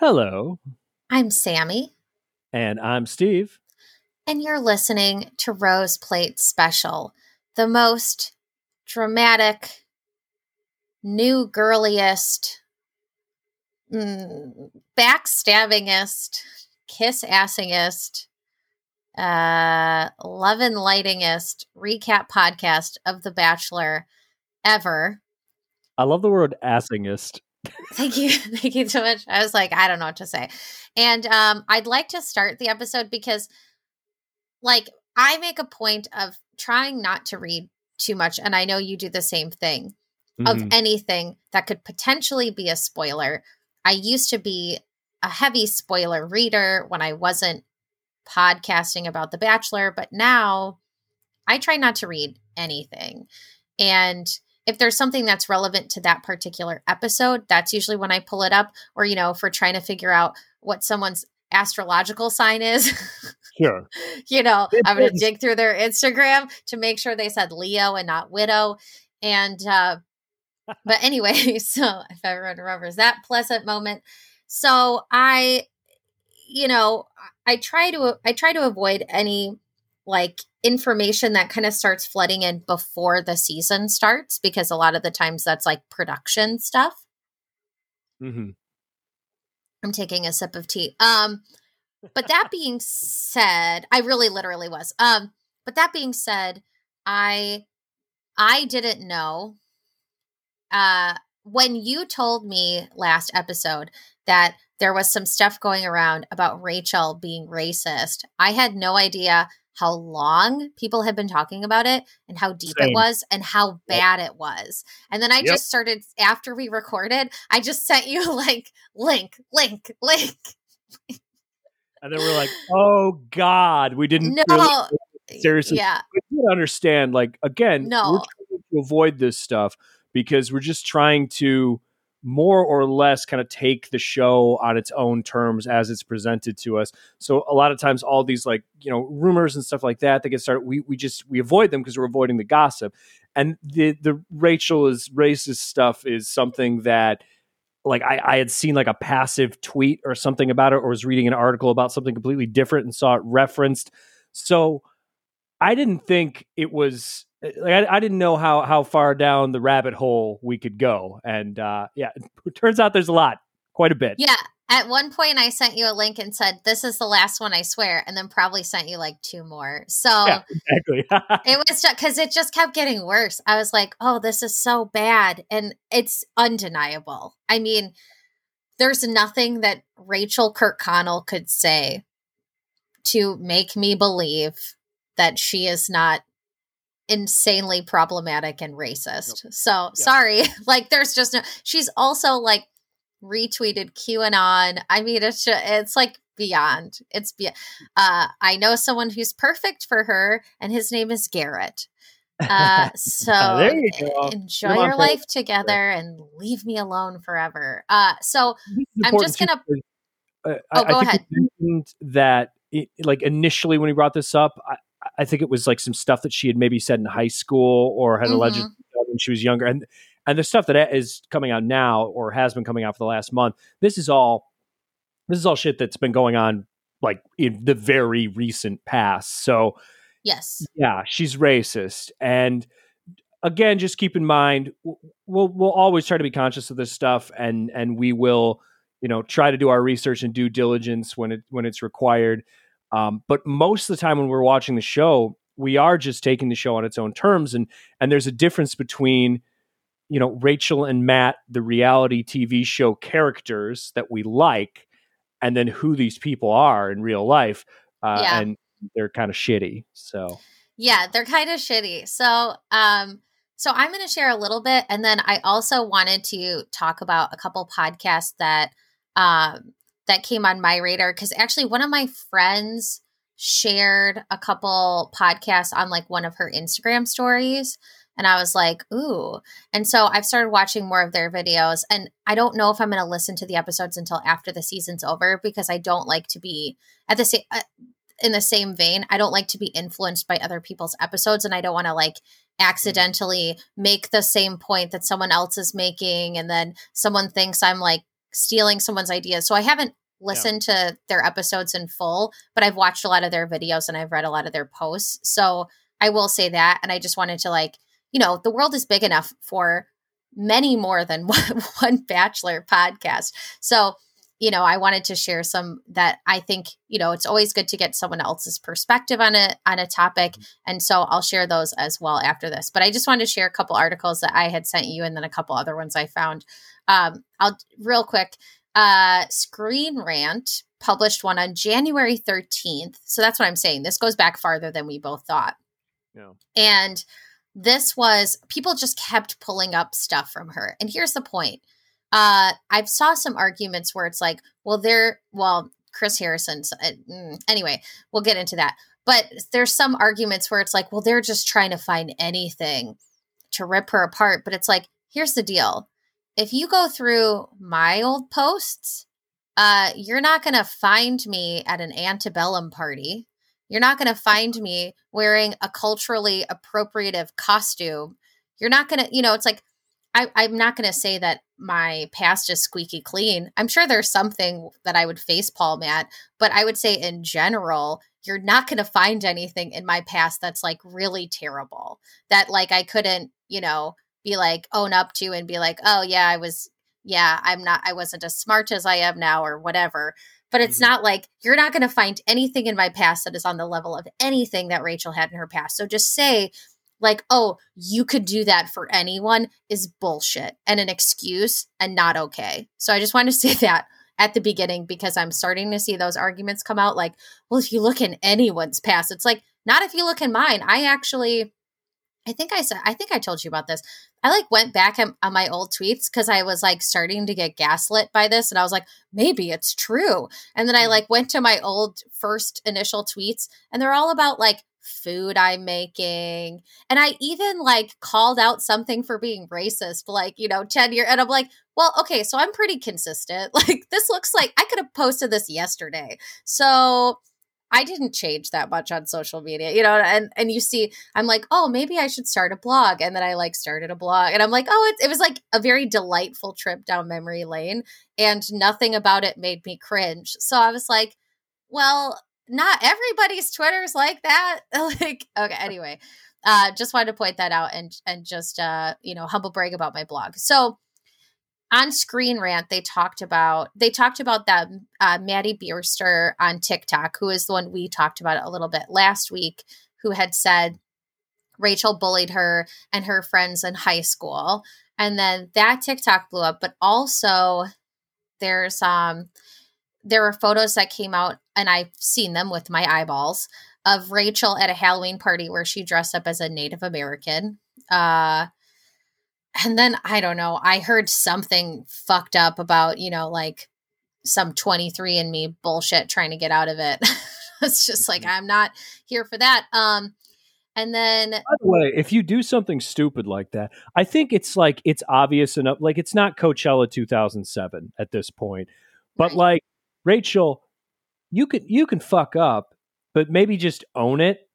Hello. I'm Sammy. And I'm Steve. And you're listening to Rose Plate Special, the most dramatic, new girliest, mm, backstabbingest, kiss assingest, uh, love and lightingest recap podcast of The Bachelor ever. I love the word assingest. Thank you. Thank you so much. I was like, I don't know what to say. And um, I'd like to start the episode because, like, I make a point of trying not to read too much. And I know you do the same thing mm-hmm. of anything that could potentially be a spoiler. I used to be a heavy spoiler reader when I wasn't podcasting about The Bachelor, but now I try not to read anything. And if there's something that's relevant to that particular episode, that's usually when I pull it up. Or, you know, if we're trying to figure out what someone's astrological sign is. Sure. you know, it I'm going to dig through their Instagram to make sure they said Leo and not widow. And, uh, but anyway, so if everyone remembers that pleasant moment. So I, you know, I try to, I try to avoid any like information that kind of starts flooding in before the season starts because a lot of the times that's like production stuff. Mm-hmm. I'm taking a sip of tea. Um, but that being said, I really literally was. Um, but that being said, I I didn't know uh when you told me last episode that there was some stuff going around about Rachel being racist. I had no idea how long people had been talking about it and how deep Same. it was and how bad yep. it was. And then I yep. just started after we recorded, I just sent you like link, link, link. and then we're like, "Oh God, we didn't no. Really seriously." Yeah, we understand. Like again, no. we're trying to avoid this stuff because we're just trying to more or less kind of take the show on its own terms as it's presented to us. So a lot of times all these like, you know, rumors and stuff like that that get started, we we just we avoid them because we're avoiding the gossip. And the the Rachel is racist stuff is something that like I, I had seen like a passive tweet or something about it or was reading an article about something completely different and saw it referenced. So I didn't think it was like I, I, didn't know how how far down the rabbit hole we could go, and uh, yeah, it turns out there's a lot, quite a bit. Yeah, at one point I sent you a link and said, "This is the last one, I swear," and then probably sent you like two more. So yeah, exactly, it was because it just kept getting worse. I was like, "Oh, this is so bad," and it's undeniable. I mean, there's nothing that Rachel Kirkconnell could say to make me believe that she is not insanely problematic and racist. Yep. So yep. sorry, like there's just no. She's also like retweeted QAnon. I mean, it's just, it's like beyond. It's be. Uh, I know someone who's perfect for her, and his name is Garrett. Uh, so you enjoy your life together and leave me alone forever. Uh, so I'm just gonna. Uh, oh, go I ahead. That it, like initially when he brought this up, I, I think it was like some stuff that she had maybe said in high school or had mm-hmm. allegedly when she was younger, and and the stuff that is coming out now or has been coming out for the last month. This is all this is all shit that's been going on like in the very recent past. So yes, yeah, she's racist, and again, just keep in mind we'll we'll always try to be conscious of this stuff, and and we will you know try to do our research and due diligence when it when it's required. Um, but most of the time when we're watching the show, we are just taking the show on its own terms, and and there's a difference between you know Rachel and Matt, the reality TV show characters that we like, and then who these people are in real life, uh, yeah. and they're kind of shitty. So yeah, they're kind of shitty. So um, so I'm going to share a little bit, and then I also wanted to talk about a couple podcasts that um that came on my radar because actually one of my friends shared a couple podcasts on like one of her Instagram stories. And I was like, ooh. And so I've started watching more of their videos. And I don't know if I'm going to listen to the episodes until after the season's over because I don't like to be at the same, uh, in the same vein. I don't like to be influenced by other people's episodes. And I don't want to like accidentally make the same point that someone else is making and then someone thinks I'm like stealing someone's ideas. So I haven't listened yeah. to their episodes in full, but I've watched a lot of their videos and I've read a lot of their posts. So I will say that and I just wanted to like, you know, the world is big enough for many more than one, one bachelor podcast. So you know, I wanted to share some that I think, you know, it's always good to get someone else's perspective on a on a topic. Mm-hmm. And so I'll share those as well after this. But I just wanted to share a couple articles that I had sent you and then a couple other ones I found. Um, I'll real quick. Uh Screen Rant published one on January 13th. So that's what I'm saying. This goes back farther than we both thought. Yeah. And this was people just kept pulling up stuff from her. And here's the point uh, I've saw some arguments where it's like, well, they're well, Chris Harrison. Uh, mm, anyway, we'll get into that. But there's some arguments where it's like, well, they're just trying to find anything to rip her apart. But it's like, here's the deal: if you go through my old posts, uh, you're not going to find me at an antebellum party. You're not going to find me wearing a culturally appropriative costume. You're not going to, you know, it's like I, I'm not going to say that my past is squeaky clean. I'm sure there's something that I would face palm at, but I would say in general, you're not going to find anything in my past that's like really terrible. That like I couldn't, you know, be like own up to and be like, oh yeah, I was, yeah, I'm not, I wasn't as smart as I am now or whatever. But it's mm-hmm. not like you're not going to find anything in my past that is on the level of anything that Rachel had in her past. So just say like, oh, you could do that for anyone is bullshit and an excuse and not okay. So I just want to say that at the beginning because I'm starting to see those arguments come out like, well, if you look in anyone's past, it's like, not if you look in mine. I actually, I think I said, I think I told you about this. I like went back on, on my old tweets because I was like starting to get gaslit by this. And I was like, maybe it's true. And then I mm-hmm. like went to my old first initial tweets and they're all about like, food I'm making. And I even like called out something for being racist, like, you know, 10 years. And I'm like, well, okay, so I'm pretty consistent. Like, this looks like I could have posted this yesterday. So I didn't change that much on social media, you know, and and you see, I'm like, oh, maybe I should start a blog, and then I like started a blog, and I'm like, oh, it, it was like a very delightful trip down memory lane, and nothing about it made me cringe. So I was like, well, not everybody's Twitter's like that. like, okay, anyway, uh, just wanted to point that out and and just uh, you know, humble brag about my blog. So on Screen Rant, they talked about they talked about that uh, Maddie Bierster on TikTok, who is the one we talked about a little bit last week, who had said Rachel bullied her and her friends in high school, and then that TikTok blew up. But also, there's um there were photos that came out, and I've seen them with my eyeballs of Rachel at a Halloween party where she dressed up as a Native American. Uh, and then I don't know, I heard something fucked up about, you know, like some 23 and me bullshit trying to get out of it. it's just like, mm-hmm. I'm not here for that. Um, and then, by the way, if you do something stupid like that, I think it's like it's obvious enough. Like it's not Coachella 2007 at this point, but right. like Rachel, you can you can fuck up, but maybe just own it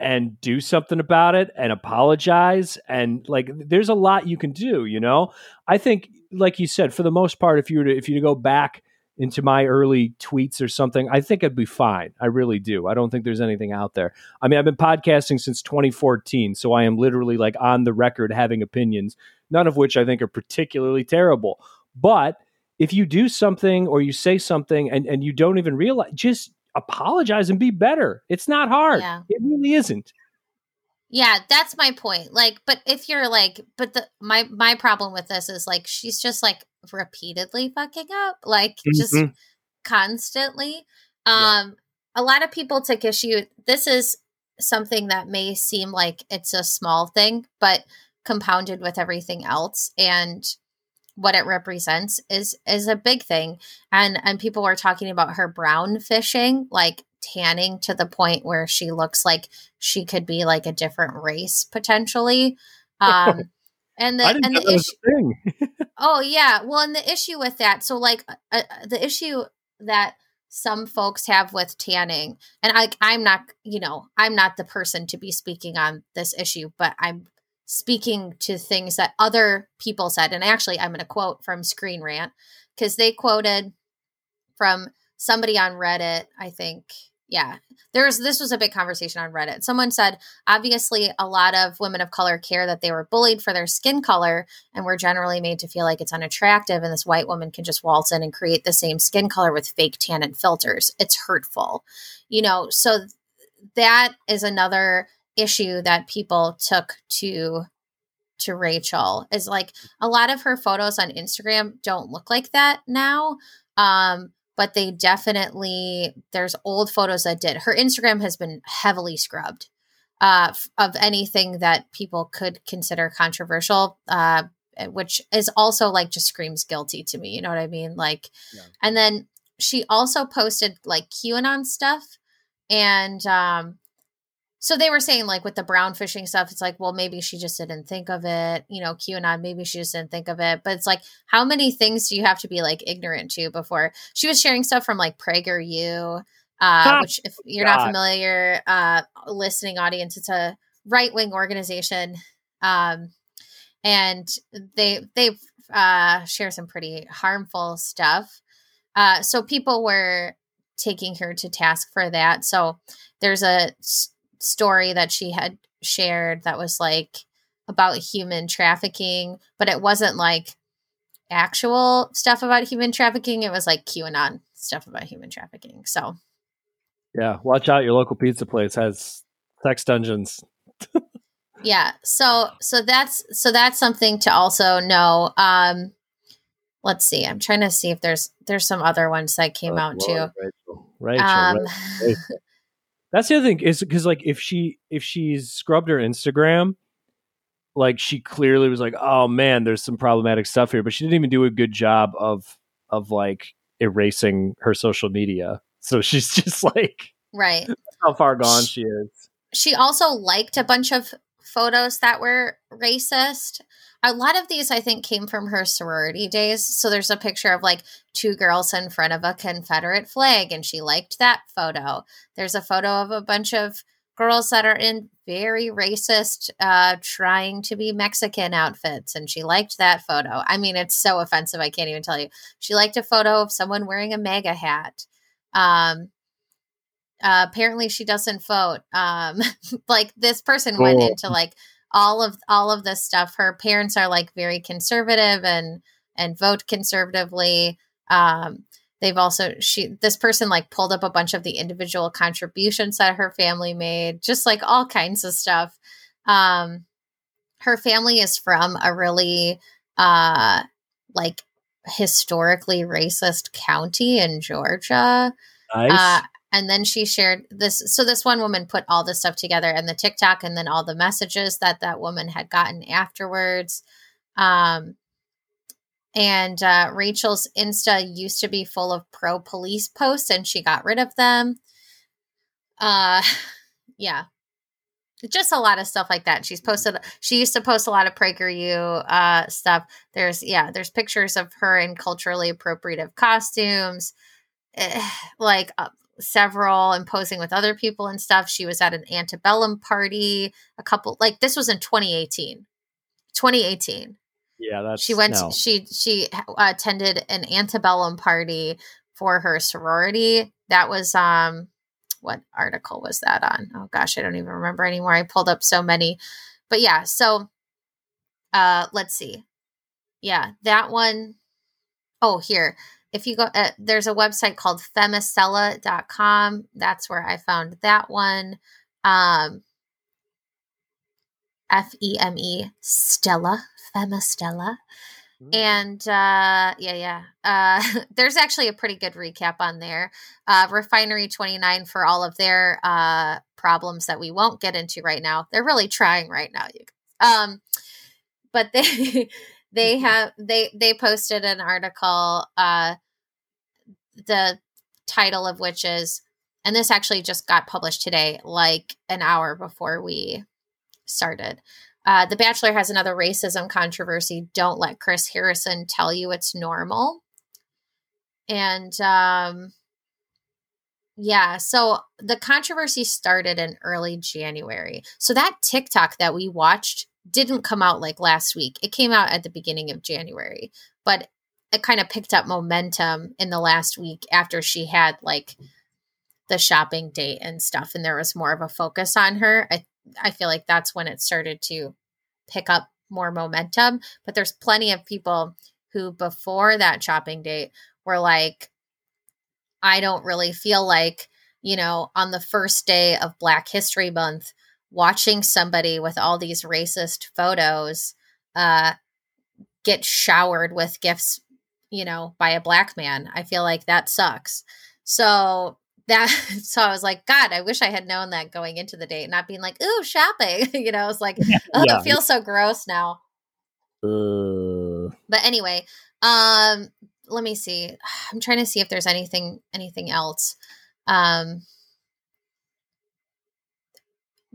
and do something about it and apologize and like there's a lot you can do, you know? I think like you said for the most part if you were to if you to go back into my early tweets or something, I think I'd be fine. I really do. I don't think there's anything out there. I mean, I've been podcasting since 2014, so I am literally like on the record having opinions, none of which I think are particularly terrible. But if you do something or you say something and, and you don't even realize, just apologize and be better. It's not hard. Yeah. It really isn't. Yeah, that's my point. Like, but if you're like, but the my my problem with this is like she's just like repeatedly fucking up, like mm-hmm. just constantly. Um, yeah. a lot of people take issue. This is something that may seem like it's a small thing, but compounded with everything else, and what it represents is is a big thing. And and people were talking about her brown fishing like tanning to the point where she looks like she could be like a different race potentially. Um and the and the issue oh yeah. Well and the issue with that so like uh, uh, the issue that some folks have with tanning and I I'm not you know I'm not the person to be speaking on this issue but I'm speaking to things that other people said. And actually, I'm going to quote from Screen Rant because they quoted from somebody on Reddit, I think. Yeah, there's this was a big conversation on Reddit. Someone said, obviously, a lot of women of color care that they were bullied for their skin color and were generally made to feel like it's unattractive. And this white woman can just waltz in and create the same skin color with fake tan and filters. It's hurtful, you know. So that is another issue that people took to to Rachel is like a lot of her photos on Instagram don't look like that now. Um, but they definitely there's old photos that did. Her Instagram has been heavily scrubbed uh, of anything that people could consider controversial, uh, which is also like just screams guilty to me. You know what I mean? Like, yeah. and then she also posted like QAnon stuff, and um, so they were saying like with the brown fishing stuff it's like well maybe she just didn't think of it you know qanon maybe she just didn't think of it. But it's like how many things do you have to be like ignorant to before? She was sharing stuff from like PragerU uh, which if you're God. not familiar uh, listening audience it's a right-wing organization um, and they they uh, share some pretty harmful stuff. Uh, so people were taking her to task for that. So there's a story that she had shared that was like about human trafficking, but it wasn't like actual stuff about human trafficking. It was like QAnon stuff about human trafficking. So, yeah, watch out. Your local pizza place has sex dungeons. yeah. So, so that's, so that's something to also know. Um, let's see. I'm trying to see if there's, there's some other ones that came oh, out Lord, too. Rachel. Rachel, um, Rachel. That's the other thing is because like if she if she's scrubbed her Instagram, like she clearly was like, oh man, there's some problematic stuff here, but she didn't even do a good job of of like erasing her social media. So she's just like right how far gone she, she is. She also liked a bunch of photos that were racist a lot of these I think came from her sorority days. So there's a picture of like two girls in front of a Confederate flag, and she liked that photo. There's a photo of a bunch of girls that are in very racist, uh, trying to be Mexican outfits, and she liked that photo. I mean, it's so offensive, I can't even tell you. She liked a photo of someone wearing a MAGA hat. Um, uh, apparently she doesn't vote. Um, like this person cool. went into like all of all of this stuff. Her parents are like very conservative and and vote conservatively. Um, they've also she this person like pulled up a bunch of the individual contributions that her family made, just like all kinds of stuff. Um, her family is from a really uh like historically racist county in Georgia. Nice. Uh, and then she shared this so this one woman put all this stuff together and the tiktok and then all the messages that that woman had gotten afterwards um and uh, rachel's insta used to be full of pro police posts and she got rid of them uh yeah just a lot of stuff like that. She's posted. She used to post a lot of PragerU uh, stuff. There's yeah, there's pictures of her in culturally appropriative costumes, eh, like uh, several and posing with other people and stuff. She was at an antebellum party a couple like this was in 2018. 2018. Yeah, that's she went. No. She she attended an antebellum party for her sorority. That was um, what article was that on? Oh gosh, I don't even remember anymore. I pulled up so many, but yeah. So, uh, let's see. Yeah, that one. Oh, here if you go, uh, there's a website called femestella.com. That's where I found that one. Um, F E M E Stella, Femestella. Mm. And uh, yeah, yeah. Uh, there's actually a pretty good recap on there. Uh, Refinery 29 for all of their uh, problems that we won't get into right now. They're really trying right now, you guys. Um, but they they mm-hmm. have they they posted an article uh the title of which is and this actually just got published today like an hour before we started. Uh, the bachelor has another racism controversy. Don't let chris harrison tell you it's normal. And um yeah so the controversy started in early january. So that tiktok that we watched didn't come out like last week. It came out at the beginning of January, but it kind of picked up momentum in the last week after she had like the shopping date and stuff and there was more of a focus on her. I I feel like that's when it started to pick up more momentum, but there's plenty of people who before that shopping date were like I don't really feel like, you know, on the first day of Black History Month watching somebody with all these racist photos uh get showered with gifts you know, by a black man. I feel like that sucks. So that so I was like, God, I wish I had known that going into the date, not being like, ooh, shopping. you know, it's like, oh, yeah. it feels so gross now. Uh... But anyway, um, let me see. I'm trying to see if there's anything anything else. Um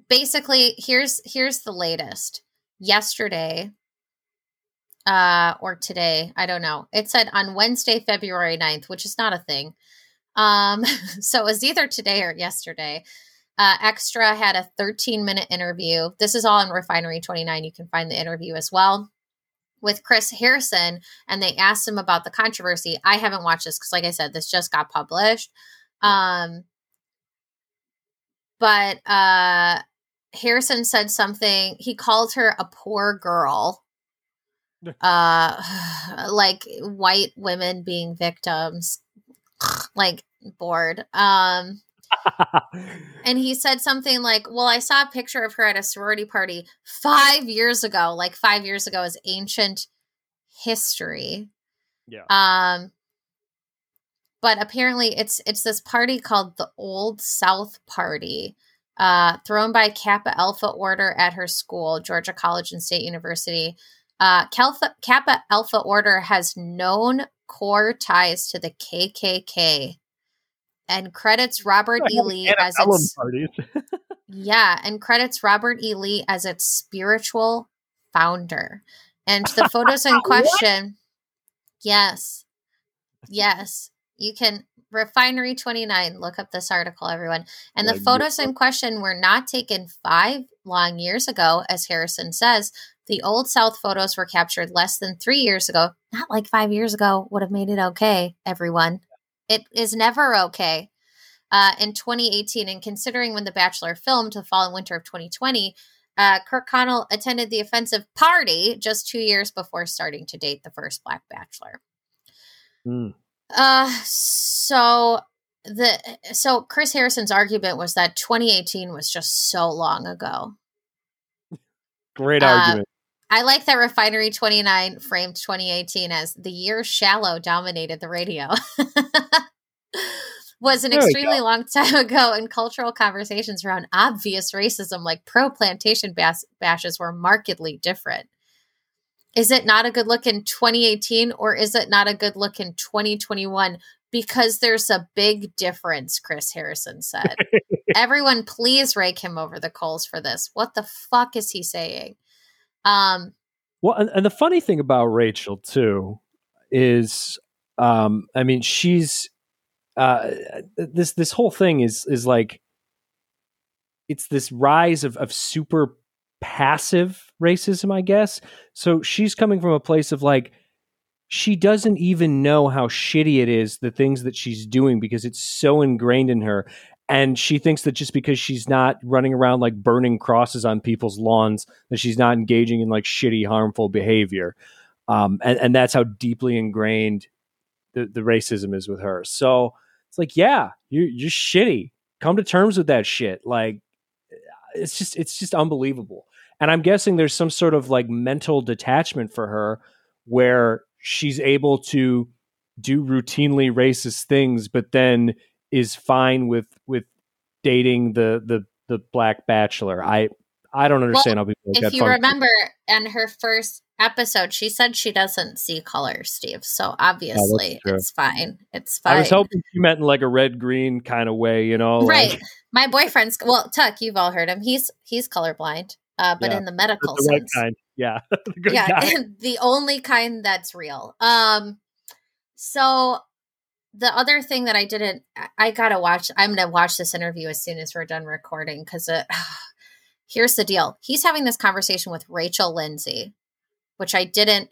basically here's here's the latest. Yesterday, uh, or today. I don't know. It said on Wednesday, February 9th, which is not a thing. Um, so it was either today or yesterday. Uh, Extra had a 13 minute interview. This is all in Refinery 29. You can find the interview as well with Chris Harrison, and they asked him about the controversy. I haven't watched this because, like I said, this just got published. Um, but uh, Harrison said something. He called her a poor girl. Uh like white women being victims. Like bored. Um and he said something like well i saw a picture of her at a sorority party five years ago. Like five years ago is ancient history. Yeah. Um but apparently it's it's this party called the old south party uh thrown by kappa alpha order at her school georgia college and state university uh, Kappa, Kappa Alpha Order has known core ties to the KKK and credits Robert E. Lee as its yeah, and credits Robert E. Lee as its spiritual founder. And the photos in question, yes, yes, you can Refinery 29. Look up this article, everyone. And the photos in question were not taken five long years ago, as Harrison says, the Old South photos were captured less than three years ago. Not like five years ago would have made it okay, everyone. It is never okay. Uh, in 2018, and considering when The Bachelor filmed the fall and winter of 2020, uh, Kirkconnell attended the offensive party just two years before starting to date the first Black Bachelor. Mm. Uh, so the so Chris Harrison's argument was that 2018 was just so long ago. Great uh, argument. I like that Refinery 29 framed 2018 as the year Shallow dominated the radio. was an extremely long time ago, and cultural conversations around obvious racism like pro plantation bas- bashes were markedly different. Is it not a good look in 2018 or is it not a good look in 2021? Because there's a big difference, Chris Harrison said. Everyone, please rake him over the coals for this. What the fuck is he saying? Um, well, and, and the funny thing about Rachel too is, um, I mean, she's uh, this this whole thing is is like it's this rise of of super passive racism, I guess. So she's coming from a place of like she doesn't even know how shitty it is the things that she's doing because it's so ingrained in her. And she thinks that just because she's not running around like burning crosses on people's lawns that she's not engaging in like shitty harmful behavior. Um, and, and that's how deeply ingrained the, the racism is with her. So it's like yeah you're, you're shitty. Come to terms with that shit. Like it's just it's just unbelievable and i'm guessing there's some sort of like mental detachment for her where she's able to do routinely racist things but then is fine with with dating the the the black bachelor. I I don't understand well, how people. If you remember, in her first episode, she said she doesn't see color, Steve. So obviously, yeah, it's fine. It's fine. I was hoping she meant in like a red green kind of way, you know. Right. Like, My boyfriend's well, Tuck. You've all heard him. He's he's colorblind, uh, but yeah, in the medical the sense. Right. Yeah. yeah, the only kind that's real. Um. So the other thing that I didn't, I gotta watch. I'm gonna watch this interview as soon as we're done recording because it, here's the deal. He's having this conversation with Rachel Lindsay, which I didn't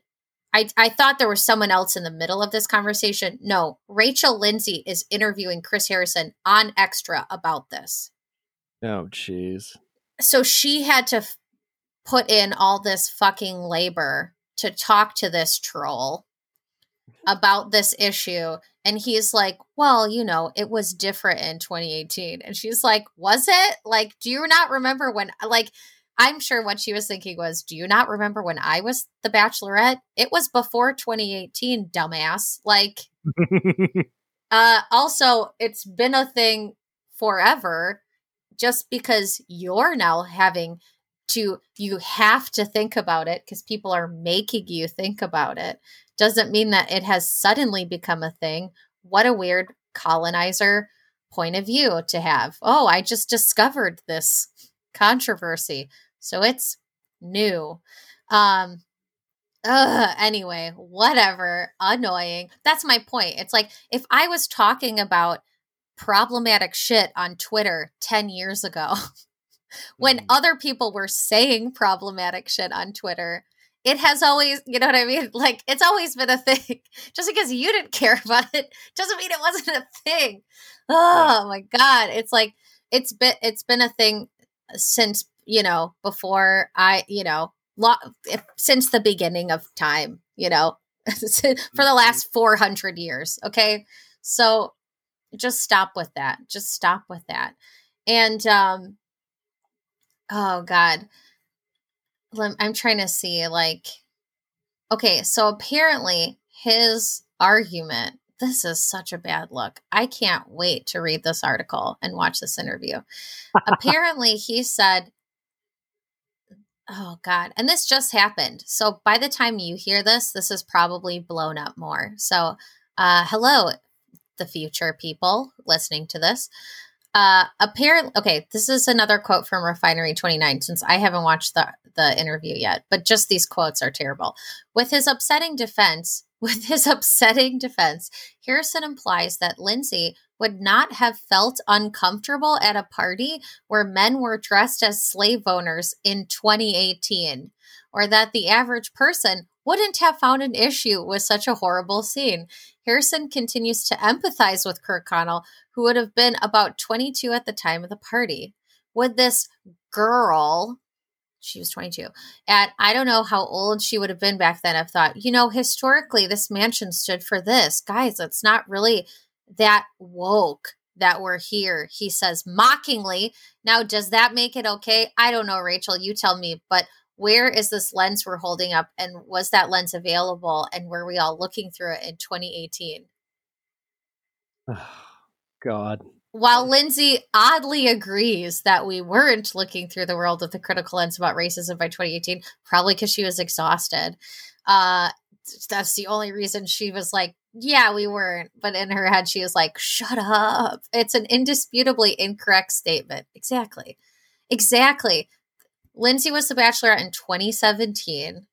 I, I thought there was someone else in the middle of this conversation. No, Rachel Lindsay is interviewing Chris Harrison on Extra about this. Oh, jeez. So she had to f- put in all this fucking labor to talk to this troll about this issue. And he's like, well, you know, it was different in 2018. And she's like, was it? Like, do you not remember when, like, I'm sure what she was thinking was, do you not remember when I was the bachelorette? It was before 2018, dumbass. Like, uh, also, it's been a thing forever just because you're now having to, you have to think about it because people are making you think about it doesn't mean that it has suddenly become a thing. What a weird colonizer point of view to have. Oh, I just discovered this controversy. So it's new. Um uh anyway, whatever. Annoying. That's my point. It's like if I was talking about problematic shit on Twitter 10 years ago when mm. other people were saying problematic shit on Twitter, it has always, you know what I mean? Like it's always been a thing. Just because you didn't care about it doesn't mean it wasn't a thing. Oh my god, it's like it's been it's been a thing since, you know, before I, you know, lo- since the beginning of time, you know, for the mm-hmm. last 400 years, okay? So just stop with that. Just stop with that. And um oh god I'm trying to see like okay, so apparently his argument this is such a bad look. I can't wait to read this article and watch this interview. apparently he said Oh god, and this just happened. So by the time you hear this, this is probably blown up more. So uh hello the future people listening to this. Uh, apparently, okay, this is another quote from Refinery 29, since I haven't watched the, the interview yet, but just these quotes are terrible. With his upsetting defense, with his upsetting defense, Harrison implies that Lindsay would not have felt uncomfortable at a party where men were dressed as slave owners in 2018, or that the average person wouldn't have found an issue with such a horrible scene. Harrison continues to empathize with Kirkconnell, who would have been about 22 at the time of the party. Would this girl, she was 22, at I don't know how old she would have been back then, have thought, you know, historically, this mansion stood for this. Guys, it's not really that woke that we're here, he says mockingly. Now, does that make it okay? I don't know, Rachel. You tell me. But where is this lens we're holding up and was that lens available and were we all looking through it in 2018 oh, god. While lindsay oddly agrees that we weren't looking through the world with a critical lens about racism by 2018 probably because she was exhausted. Uh that's the only reason she was like yeah we weren't but in her head she was like shut up. It's an indisputably incorrect statement. Exactly. Exactly Lindsay was the Bachelorette in 2017.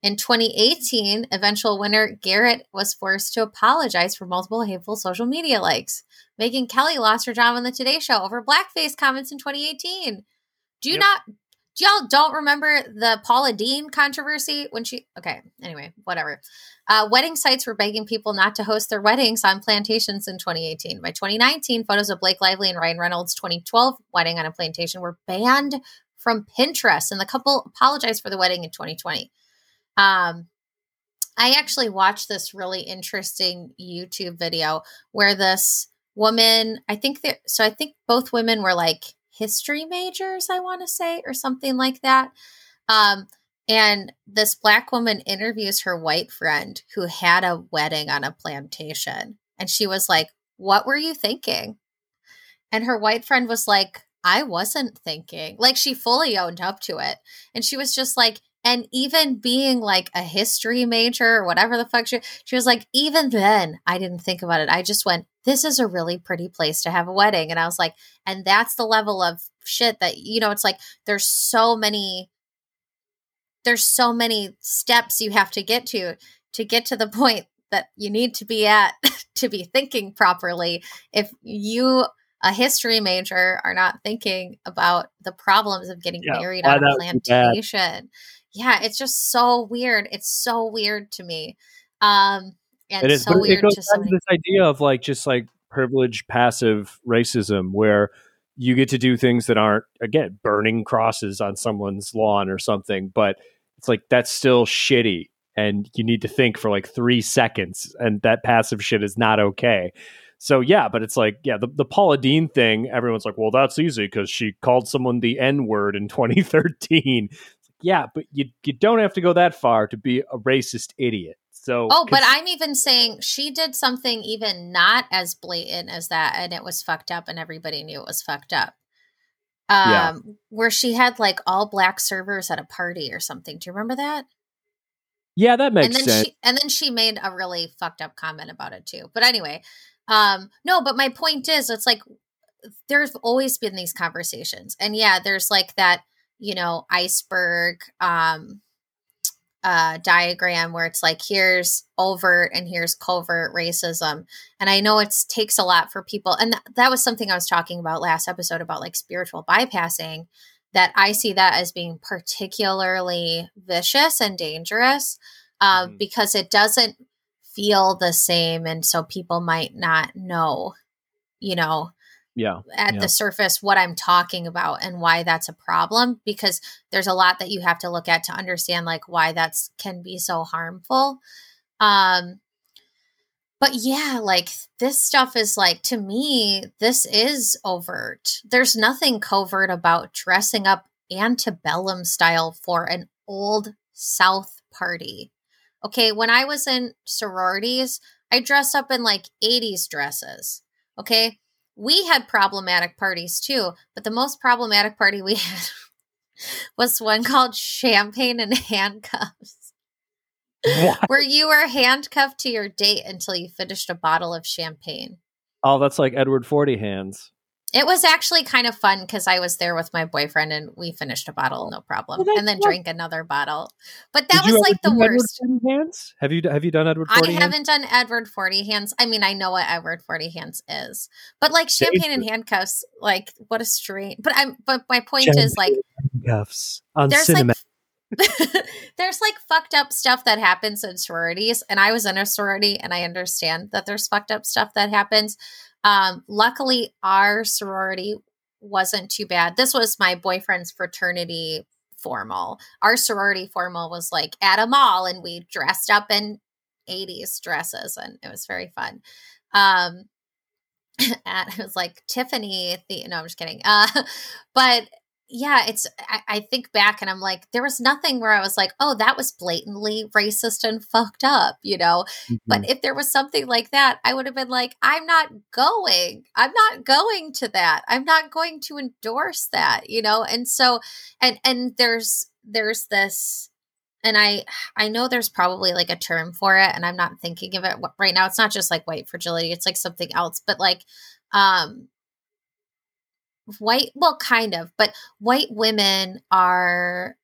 In 2018, eventual winner Garrett was forced to apologize for multiple hateful social media likes. Megyn Kelly lost her job on the Today Show over blackface comments in 2018. Do you yep. not? Do y'all don't remember the Paula Deen controversy when she? Okay, anyway, whatever. Uh, wedding sites were begging people not to host their weddings on plantations in 2018. By 2019, photos of Blake Lively and Ryan Reynolds' 2012 wedding on a plantation were banned from Pinterest, and the couple apologized for the wedding in 2020. Um, I actually watched this really interesting YouTube video where this woman, I think that, so I think both women were like history majors, I want to say, or something like that. Um, and this black woman interviews her white friend who had a wedding on a plantation. And she was like, What were you thinking? And her white friend was like, I wasn't thinking. Like she fully owned up to it. And she was just like, and even being like a history major or whatever the fuck she, she was like, even then, I didn't think about it. I just went, this is a really pretty place to have a wedding. And I was like, and that's the level of shit that, you know, it's like there's so many, there's so many steps you have to get to to get to the point that you need to be at to be thinking properly. If you a history major are not thinking about the problems of getting Yeah, married on a that would be bad. plantation. Yeah, it's just so weird. It's so weird to me. Um and it is so but it weird goes to so many this idea of like just like privileged passive racism where you get to do things that aren't again burning crosses on someone's lawn or something but it's like that's still shitty and you need to think for like three seconds and that passive shit is not okay so yeah but it's like yeah the, the paula deen thing everyone's like well that's easy because she called someone the n-word in 2013 yeah but you, you don't have to go that far to be a racist idiot so Oh, but I'm even saying she did something even not as blatant as that, and it was fucked up, and everybody knew it was fucked up. Um, Yeah. where she had like all black servers at a party or something. Do you remember that? Yeah that makes and then sense she and then she made a really fucked up comment about it too. But anyway, um, no, but my point is, it's like there's always been these conversations, and yeah, there's like that, you know, iceberg. Um, uh, diagram where it's like here's overt and here's covert racism and i know it takes a lot for people and th- that was something i was talking about last episode about like spiritual bypassing that i see that as being particularly vicious and dangerous uh, Mhm. because it doesn't feel the same and so people might not know you know yeah at Yeah. the surface what I'm talking about and why that's a problem because there's a lot that you have to look at to understand like why that's can be so harmful. Um but yeah, like this stuff is like to me this is overt. There's nothing covert about dressing up antebellum style for an old south party. Okay, when I was in sororities, I dressed up in like 80s dresses. Okay? we had problematic parties too, but the most problematic party we had was one called Champagne and Handcuffs, What? where you were handcuffed to your date until you finished a bottle of champagne. Oh, that's like Edward Forty Hands. It was actually kind of fun because I was there with my boyfriend and we finished a bottle, no problem, Well, and then drank another bottle. But that Did was like the worst. Hands? Have you have you done Edward I Forty Hands? I haven't done Edward Forty Hands. I mean, I know what Edward Forty Hands is, but like champagne and handcuffs, like what a strange. But I'm. But my point is like Handcuffs on there's cinema. like there's like fucked up stuff that happens in sororities and i was in a sorority and i understand that there's fucked up stuff that happens. Um luckily our sorority wasn't too bad. This was my boyfriend's fraternity formal. Our sorority formal was like at a mall and we dressed up in 80s dresses and it was very fun. Um and it was like tiffany the no i'm just kidding. Uh but yeah, it's I, I think back and I'm like, there was nothing where I was like, oh, that was blatantly racist and fucked up, you know. Mhm. But if there was something like that, I would have been like, I'm not going. I'm not going to that. I'm not going to endorse that, you know. And so and and there's there's this and I I know there's probably like a term for it and I'm not thinking of it right now. It's not just like white fragility, it's like something else, but like um white well kind of but white women are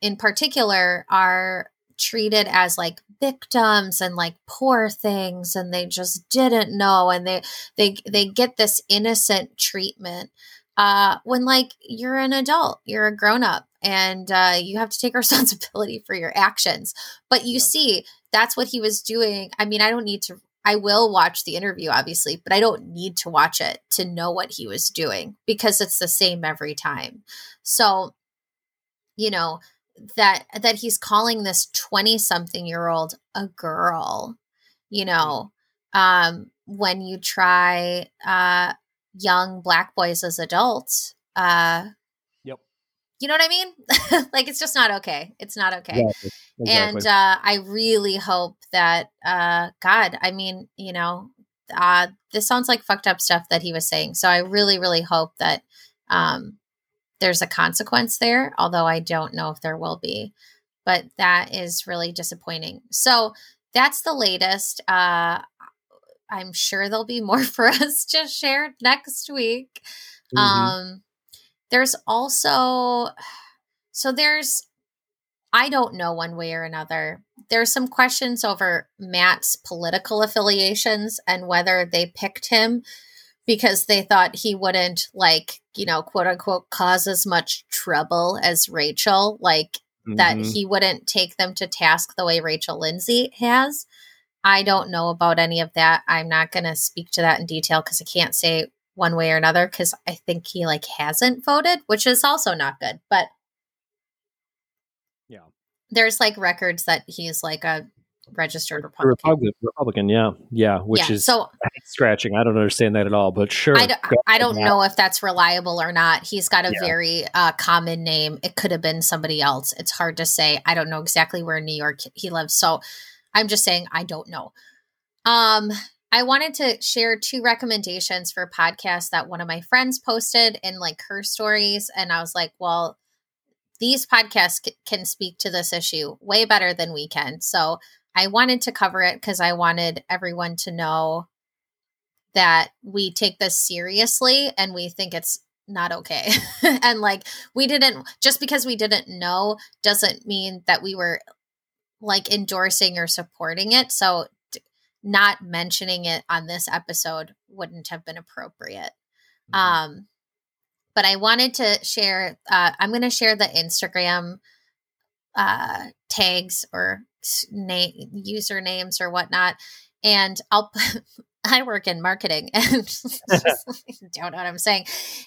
in particular are treated as like victims and like poor things and they just didn't know and they they they get this innocent treatment uh when like you're an adult you're a grown up and uh you have to take responsibility for your actions. But you see that's what he was doing. I mean i don't need to I will watch the interview, obviously, but I don't need to watch it to know what he was doing because it's the same every time. So, you know, that that he's calling this 20 something year old a girl, you know, um, when you try uh young black boys as adults, uh. You know what I mean? like it's just not okay. It's not okay Exactly. and uh, I really hope that uh, God, I mean, you know, uh, this sounds like fucked up stuff that he was saying. So I really, really hope that um, there's a consequence there. Although I don't know if there will be, but that is really disappointing. So that's the latest. Uh, I'm sure there'll be more for us to share next week. Mhm. Um, there's also so there's I don't know one way or another. There's some questions over Matt's political affiliations and whether they picked him because they thought he wouldn't like, you know, quote unquote cause as much trouble as Rachel, like mm-hmm. that he wouldn't take them to task the way Rachel Lindsay has. I don't know about any of that. I'm not going to speak to that in detail because I can't say one way or another because I think he like hasn't voted, which is also not good. But yeah, there's like records that he's like a registered Republican. Republican, Republican, yeah, yeah, which yeah, is so scratching. I don't understand that at all, but sure. I, d- I don't know if that's reliable or not. He's got a yeah. very uh, common name. It could have been somebody else. It's hard to say. I don't know exactly where in New York he lives, so I'm just saying I don't know. Um, I wanted to share two recommendations for podcasts that one of my friends posted in like her stories, and I was like, well, these podcasts c- can speak to this issue way better than we can. So I wanted to cover it because I wanted everyone to know that we take this seriously and we think it's not okay. and like we didn't just because we didn't know doesn't mean that we were like endorsing or supporting it. So not mentioning it on this episode wouldn't have been appropriate. Mm-hmm. Um but I wanted to share uh I'm going to share the Instagram uh tags or name usernames or whatnot and I'll I work in marketing and don't know what I'm saying.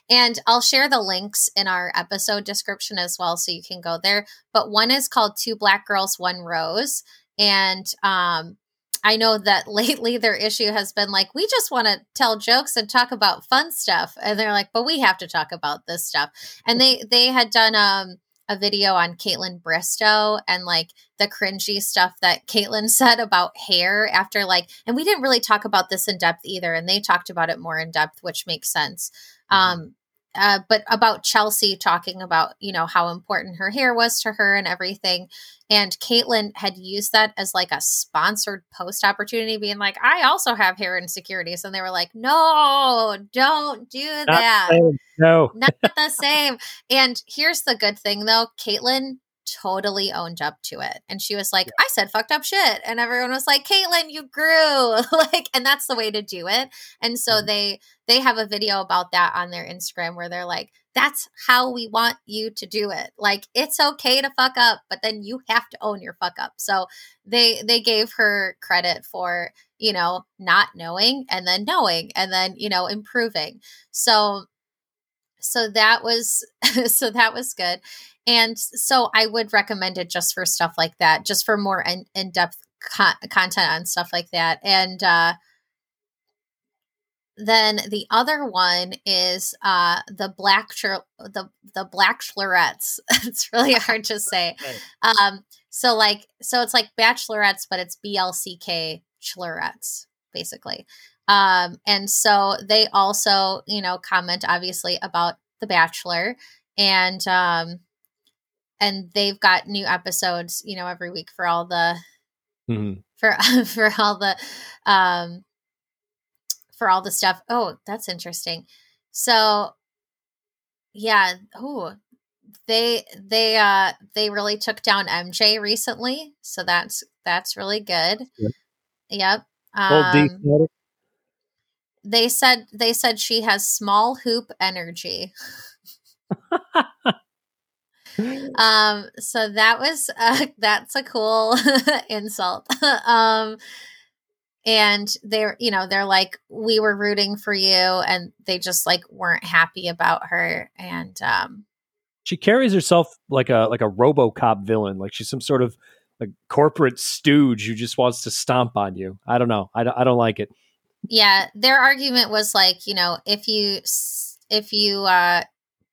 And I'll share the links in our episode description as well so you can go there. But one is called Two Black Girls, One Rose. And um, I know that lately their issue has been like, we just want to tell jokes and talk about fun stuff. And they're like, but we have to talk about this stuff. And they they had done um a video on Kaitlyn Bristowe and like the cringy stuff that Kaitlyn said about hair after like, and we didn't really talk about this in depth either. And they talked about it more in depth, which makes sense. Mm-hmm. Um, uh, but about Chelsea talking about, you know, how important her hair was to her and everything. And Kaitlyn had used that as like a sponsored post opportunity, being like, I also have hair insecurities. And they were like, no, don't do not that. No, not the same. And here's the good thing though Kaitlyn totally owned up to it. And she was like, yeah. I said fucked up shit. And everyone was like, Kaitlyn, you grew. like, and that's the way to do it. And so mm-hmm. they they have a video about that on their Instagram where they're like, that's how we want you to do it. Like it's okay to fuck up, but then you have to own your fuck up. So they they gave her credit for, you know, not knowing and then knowing and then, you know, improving. So so that was so that was good and so i would recommend it just for stuff like that just for more in, in-depth co- content on stuff like that. And uh then the other one is uh the black the the black chlorettes it's really hard to say. Um so like so it's like bachelorettes but it's blck chlorettes basically. Um and so they also you know comment obviously about the bachelor. And um and they've got new episodes you know every week for all the mm-hmm. for for all the um for all the stuff. Oh that's interesting. So yeah oh they they uh they really took down mj recently so that's that's really good. Yep, yep. Um, they said they said she has small hoop energy um so that was uh that's a cool insult. Um and they're you know they're like we were rooting for you and they just like weren't happy about her and um she carries herself like a like a robocop villain like she's some sort of like corporate stooge who just wants to stomp on you. I don't know. I don't, I don't like it. Yeah their argument was like you know if you if you uh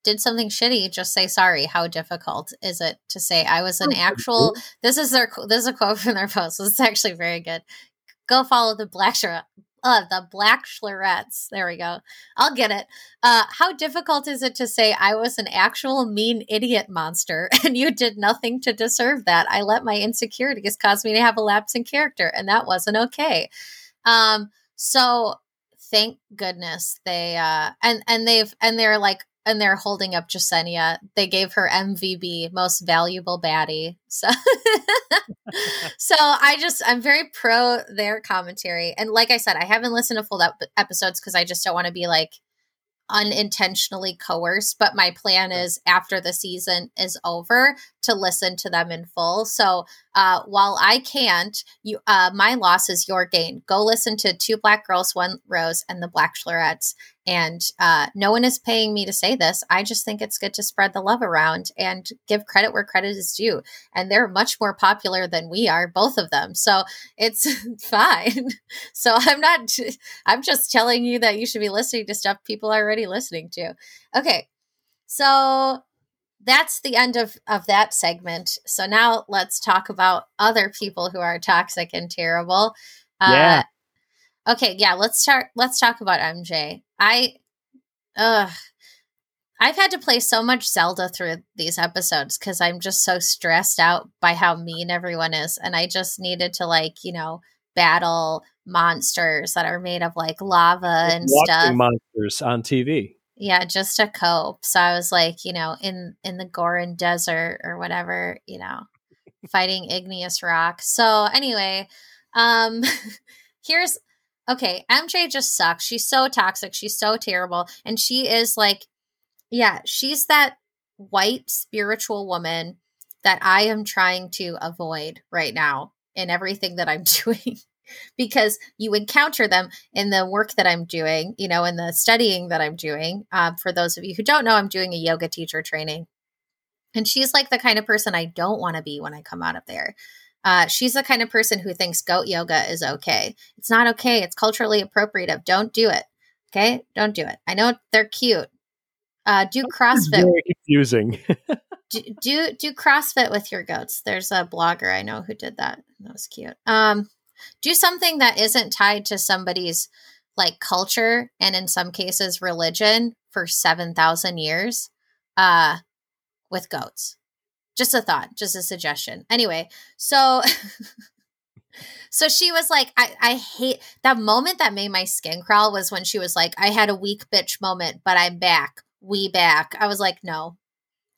did something shitty, just say sorry. How difficult is it to say I was an oh, actual? This is their this is a quote from their post. So It's actually very good. Go follow the black uh, the black schlerettes. There we go. I'll get it. Uh, how difficult is it to say I was an actual mean idiot monster and you did nothing to deserve that? I let my insecurities cause me to have a lapse in character, and that wasn't okay. Um, so thank goodness they uh and and they've and they're like and they're holding up Jessenia. They gave her MVB, most valuable baddie. So, so so I just I'm very pro their commentary, and like I said, I haven't listened to full ep- episodes because I just don't want to be like unintentionally coerced but my plan is after the season is over to listen to them in full. So uh, while i can't you uh, my loss is your gain. Go listen to two black girls one rose and the Black Bachelorrettes and uh, no one is paying me to say this. I just think it's good to spread the love around and give credit where credit is due. And they're much more popular than we are both of them. So it's fine. So i'm not i'm just telling you that you should be listening to stuff people are already listening to. Okay. So that's the end of of that segment. So now let's talk about other people who are toxic and terrible. Yeah. Uh, okay, yeah, let's start let's talk about MJ. I ugh I've had to play so much Zelda through these episodes cuz I'm just so stressed out by how mean everyone is and I just needed to like, you know, battle monsters that are made of like lava and stuff. monsters on TV. Yeah, just to cope. So I was like, you know, in in the Goron Desert or whatever, you know, fighting igneous rock. So anyway, um here's okay, MJ just sucks. She's so toxic. She's so terrible. And she is like, yeah, she's that white spiritual woman that I am trying to avoid right now in everything that I'm doing because you encounter them in the work that I'm doing, you know, in the studying that I'm doing. Um, for those of you who don't know, I'm doing a yoga teacher training. And she's like the kind of person I don't want to be when I come out of there. Uh, she's the kind of person who thinks goat yoga is okay. It's not okay. It's culturally appropriative. Don't do it. Okay, don't do it. I know they're cute. Uh, do CrossFit. Very confusing. do, do do CrossFit with your goats. There's a blogger I know who did that. That was cute. Um, do something that isn't tied to somebody's like culture and in some cases religion for 7000 years uh with goats. Just a thought just a suggestion. Anyway so so she was like I, I hate that moment that made my skin crawl was when she was like i had a weak bitch moment but i'm back. We back. I was like no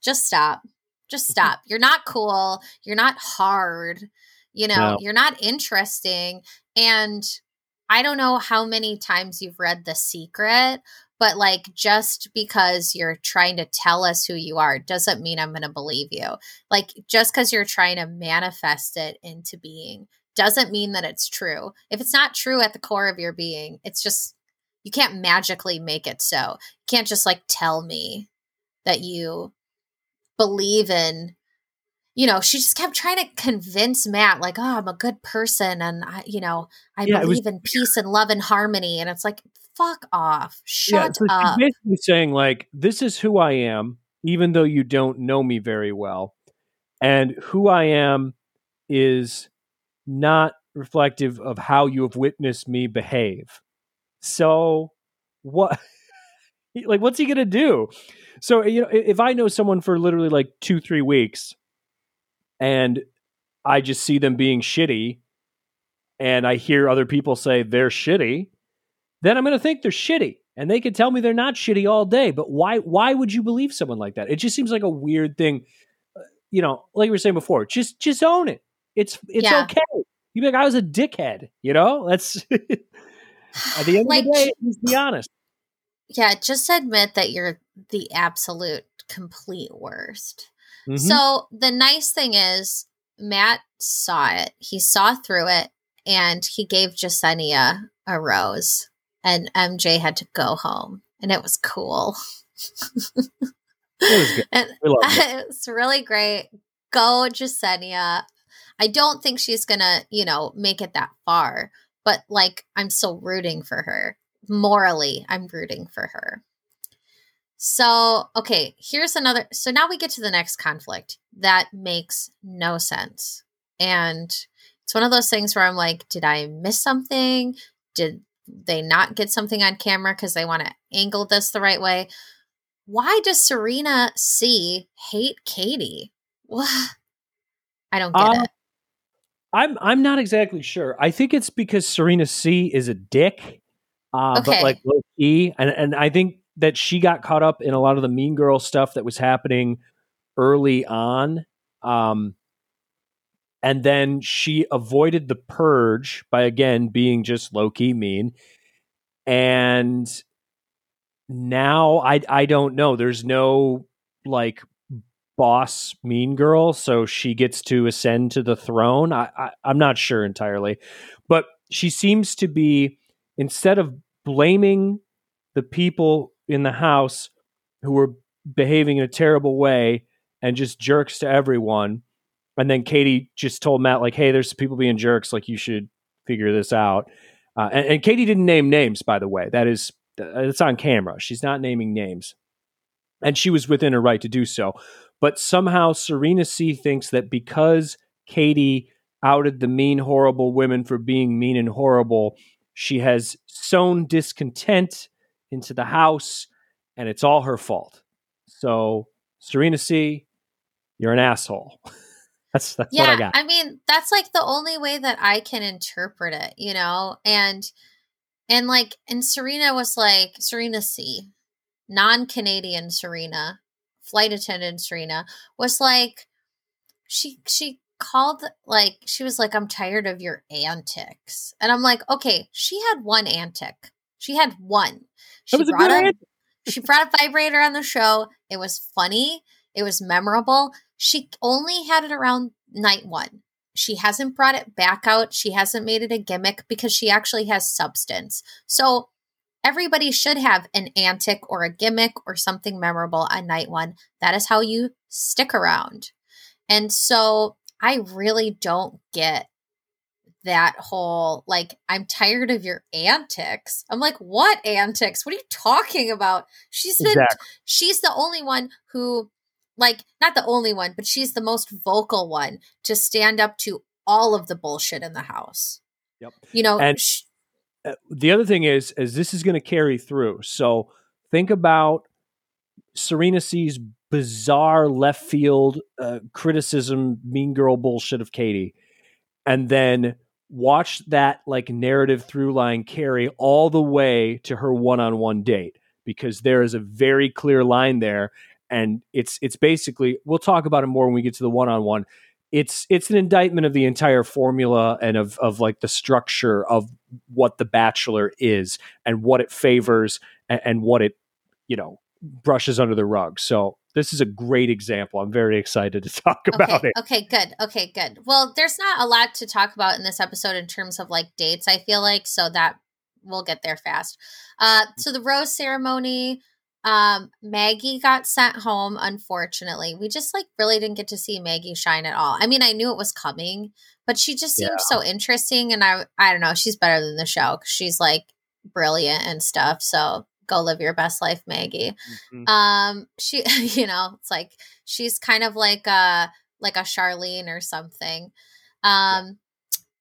just stop. Just stop. You're not cool. You're not hard you know, no. you're not interesting. And I don't know how many times you've read The Secret, but like just because you're trying to tell us who you are doesn't mean I'm going to believe you. Like just because you're trying to manifest it into being doesn't mean that it's true. If it's not true at the core of your being, it's just you can't magically make it so. You can't just like tell me that you believe in you know, she just kept trying to convince Matt, like, oh, I'm a good person. And, I, you know, I yeah, believe was, in peace and love and harmony. And it's like, fuck off. Shut yeah, so up. basically saying, like, this is who I am, even though you don't know me very well. And who I am is not reflective of how you have witnessed me behave. So, what? like, what's he going to do? So, you know, if I know someone for literally like two, three weeks, and I just see them being shitty and I hear other people say they're shitty, then I'm going to think they're shitty. And they can tell me they're not shitty all day, but why why would you believe someone like that? It just seems like a weird thing. Uh, you know, like we were saying before, just just own it. It's it's yeah. okay. You be like, I was a dickhead, you know? That's at the end like, of the day, just be honest. Yeah, just admit that you're the absolute complete worst. Mm-hmm. So the nice thing is Matt saw it. He saw through it and he gave Jessenia a rose and MJ had to go home and it was cool. it was good. and it was really great. Go Jessenia. I don't think she's gonna, you know, make it that far, but like I'm still rooting for her. Morally, I'm rooting for her. So, okay, here's another. So now we get to the next conflict that makes no sense. And it's one of those things where I'm like, did I miss something? Did they not get something on camera because they want to angle this the right way? Why does Serena C hate Katie? What? I don't get uh, it. I'm I'm not exactly sure. I think it's because Serena C is a dick. Uh, okay. but like low key, and and I think that she got caught up in a lot of the Mean Girl stuff that was happening early on. Um, and then she avoided the purge by again being just low key mean. And now I I don't know. There's no like boss mean girl, so she gets to ascend to the throne. I, I I'm not sure entirely, but she seems to be instead of blaming the people in the house who were behaving in a terrible way and just jerks to everyone. And then Katie just told Matt, like, hey, there's people being jerks. Like, you should figure this out. Uh, and, and, Katie didn't name names, by the way. That is, it's on camera. She's not naming names. And she was within her right to do so. But somehow Serena C thinks that because Katie outed the mean, horrible women for being mean and horrible, she has sown discontent into the house and it's all her fault. So, Serena C, you're an asshole. that's that's yeah, what I got. I mean, that's like the only way that I can interpret it, you know? And and like and Serena was like Serena C, non-Canadian Serena, flight attendant Serena was like she she called like she was like I'm tired of your antics. And I'm like, "Okay, she had one antic. She had one. She brought a, she brought a vibrator on the show. It was funny. It was memorable. She only had it around night one. She hasn't brought it back out. She hasn't made it a gimmick because she actually has substance. So everybody should have an antic or a gimmick or something memorable on night one. That is how you stick around. And so I really don't get that whole like i'm tired of your antics. I'm like what antics? What are you talking about? She's been exactly. she's the only one who like not the only one but she's the most vocal one to stand up to all of the bullshit in the house. Yep. You know and sh- uh, the other thing is is this is going to carry through. So think about serena c's bizarre left field uh, criticism mean girl bullshit of katie and then watch that like narrative through line carry all the way to her one-on-one date because there is a very clear line there and it's it's basically we'll talk about it more when we get to the one-on-one. It's it's an indictment of the entire formula and of of like the structure of what the bachelor is and what it favors and, and what it you know brushes under the rug. So this is a great example. I'm very excited to talk about okay, it. Okay, good. Okay, good. Well, there's not a lot to talk about in this episode in terms of like dates, I feel like, so that we'll get there fast. Uh so the rose ceremony, um Maggie got sent home unfortunately. We just like really didn't get to see Maggie shine at all. I mean, I knew it was coming, but she just seemed yeah. so interesting and I I don't know, she's better than the show she's like brilliant and stuff. So go live your best life maggie. Mm-hmm. um she you know it's like she's kind of like a like a charlene or something. Um yeah.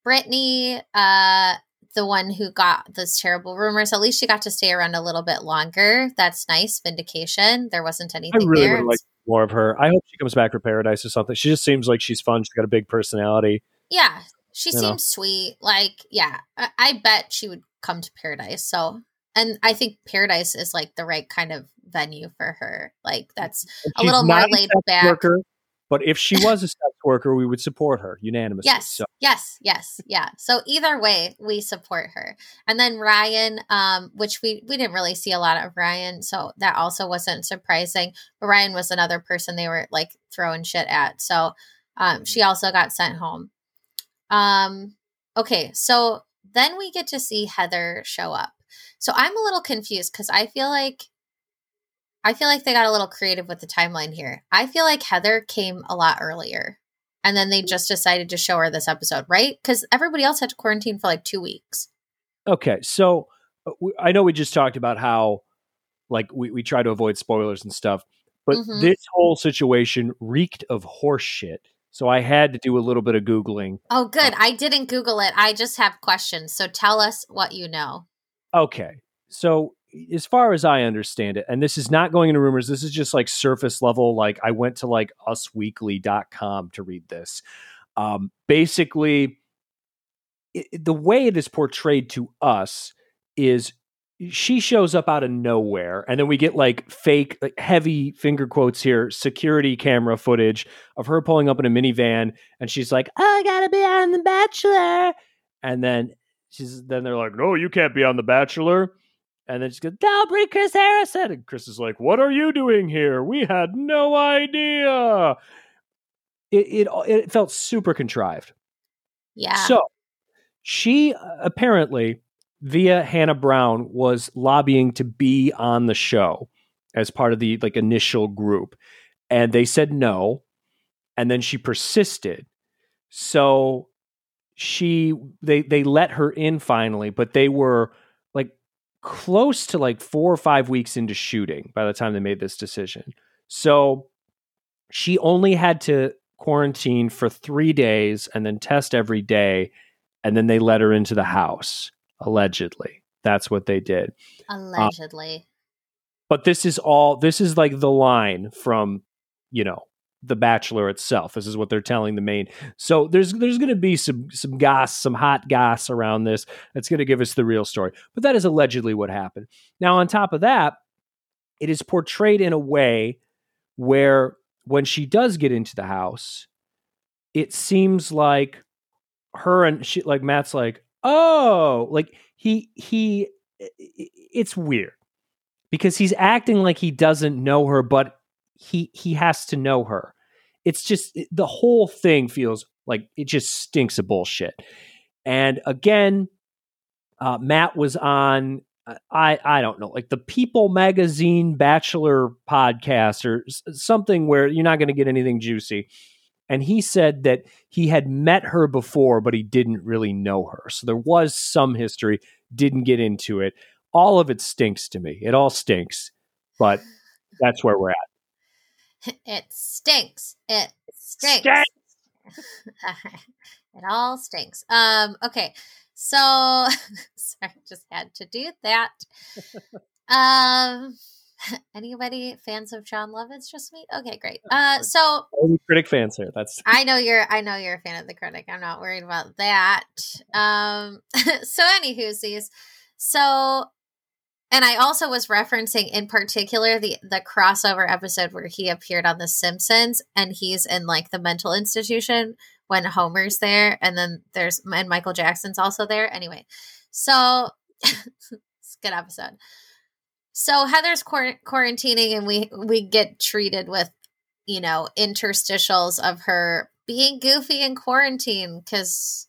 brittany uh the one who got those terrible rumors at least she got to stay around a little bit longer. That's nice vindication. There wasn't anything I really there. like more of her. I hope she comes back for paradise or something. She just seems like she's fun. She's got a big personality yeah she you seems know. sweet. Like yeah I-, I bet she would come to paradise so and I think Paradise is like the right kind of venue for her. Like that's a little more laid back. Worker, but if she was a sex worker, we would support her unanimously. Yes, so. yes, yes, yeah. So either way, we support her. And then Ryan, um, which we we didn't really see a lot of Ryan, so that also wasn't surprising. But Ryan was another person they were like throwing shit at. So um, she mm-hmm. also got sent home. Um, okay, so then we get to see Heather show up. So I'm a little confused because I feel like I feel like they got a little creative with the timeline here. I feel like Heather came a lot earlier. And then they just decided to show her this episode, right? Because everybody else had to quarantine for like two weeks. Okay. So uh, I know we just talked about how, like, we, we try to avoid spoilers and stuff, but mm-hmm. this whole situation reeked of horse shit. So I had to do a little bit of Googling. Oh, good. Uh, I didn't Google it. I just have questions. So tell us what you know. Okay. So as far as I understand it, and this is not going into rumors, this is just like surface level. Like I went to like usweekly.com to read this. Um, basically, it, the way it is portrayed to us is she shows up out of nowhere and then we get like fake like heavy finger quotes here security camera footage of her pulling up in a minivan and she's like oh, i gotta be on the bachelor and then she's then they're like no you can't be on the bachelor. And then she goes no bring chris harrison. And chris is like what are you doing here? We had no idea. It it, it felt super contrived. Yeah. so she uh, apparently, via Hannah Brown, was lobbying to be on the show as part of the like initial group, and they said no, and then she persisted. So she they they let her in finally, but they were like close to like four or five weeks into shooting by the time they made this decision. So she only had to quarantine for three days and then test every day and then they let her into the house allegedly that's what they did um, Allegedly. but this is all this is like the line from you know the bachelor itself. This is what they're telling the main. So there's there's going to be some some goss some hot goss around this that's going to give us the real story. But that is allegedly what happened. Now on top of that it is portrayed in a way where when she does get into the house it seems like her and she like Matt's like, "Oh, like he he it's weird." Because he's acting like he doesn't know her, but he he has to know her. It's just the whole thing feels like it just stinks of bullshit. And again, uh, Matt was on uh, I I don't know, like the People Magazine Bachelor podcast or something where you're not going to get anything juicy. And he said that he had met her before but he didn't really know her. So there was some history didn't get into it. All of it stinks to me. It all stinks but that's where we're at it stinks. It stinks. Stinks. it all stinks. Um, okay. So sorry, just had to do that. Um anybody fans of Jon Lovitz just me? Okay, great. Uh so only critic fans here that's I know you're I know you're a fan of the critic. I'm not worried about that. Um so anywho's these so and I also was referencing in particular the the crossover episode where he appeared on The Simpsons and he's in like the mental institution when Homer's there and then there's and Michael Jackson's also there. Anyway, so it's good episode. So Heather's quar- quarantining and we we get treated with you know interstitials of her being goofy in quarantine because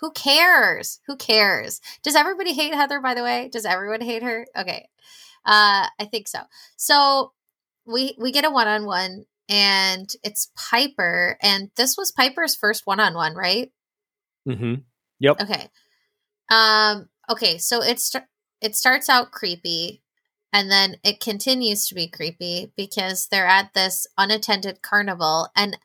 who cares? Who cares? Does everybody hate Heather, by the way? Does everyone hate her? Okay. Uh, I think so. So we we get a one on one and it's Piper. And this was Piper's first one on one, right? mm-hmm. yep Okay. Um, okay, so it's it starts out creepy and then it continues to be creepy because they're at this unattended carnival and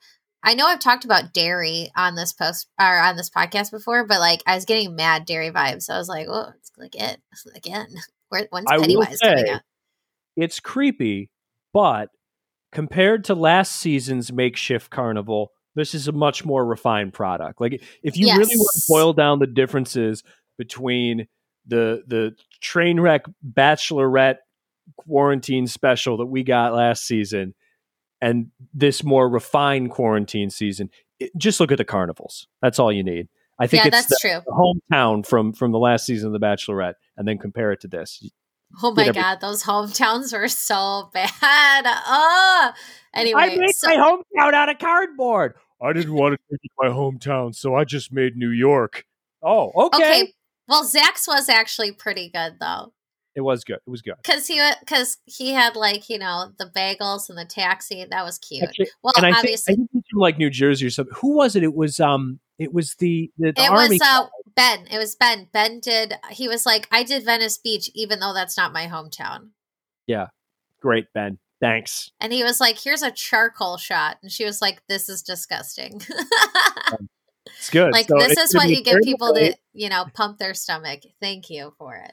I know I've talked about Derry on this post or on this podcast before, but like I was getting mad Derry vibes. So I was like, "Oh, it's again, again. Where, when's I Pennywise coming out?" it's creepy but compared to last season's makeshift carnival this is a much more refined product like if you really want to boil down the differences between the the train wreck bachelorette quarantine special that we got last season and this more refined quarantine season it, just look at the carnivals that's all you need i think Yeah, it's that's the, true. the hometown from from the last season of the bachelorette and then compare it to this Oh my every- god, those hometowns were so bad. Oh, anyway, I made so- my hometown out of cardboard. I didn't want to take it to my hometown, so I just made New York. Oh, okay. okay. Well, Zach's was actually pretty good though. It was good. It was good. Cause he, cause he had like you know the bagels and the taxi. That was cute. Actually, Well, and I think, I obviously, think from like New Jersey or something. Who was it? It was um. It was the the, the it army. was uh, Ben. It was Ben. Ben did. He was like, I did Venice Beach, even though that's not my hometown. Yeah, great Ben. Thanks. And he was like, "Here's a charcoal shot," and she was like, "This is disgusting." It's good. like So this is what you get people to, you know, pump their stomach. Thank you for it.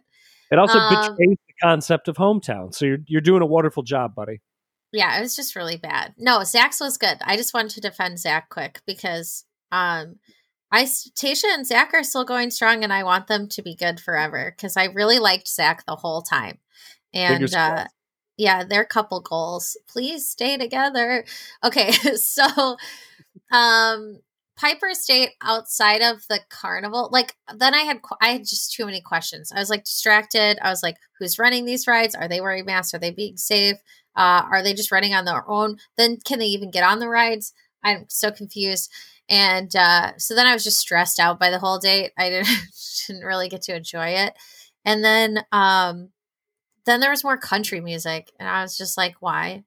It also um, betrays the concept of hometown. So you're you're doing a wonderful job, buddy. Yeah, it was just really bad. No, Zach's was good. I just wanted to defend Zach quick because um I Tayshia and Zach are still going strong, and I want them to be good forever because I really liked Zach the whole time. And uh, yeah, their couple goals. Please stay together. Okay, so um Piper State outside of the carnival, like then I had I had just too many questions. I was like distracted. I was like, who's running these rides? Are they wearing masks? Are they being safe? Uh, are they just running on their own? Then can they even get on the rides? I'm so confused. And uh, so then I was just stressed out by the whole date. I didn't, didn't really get to enjoy it. And then um, then there was more country music, and I was just like, why?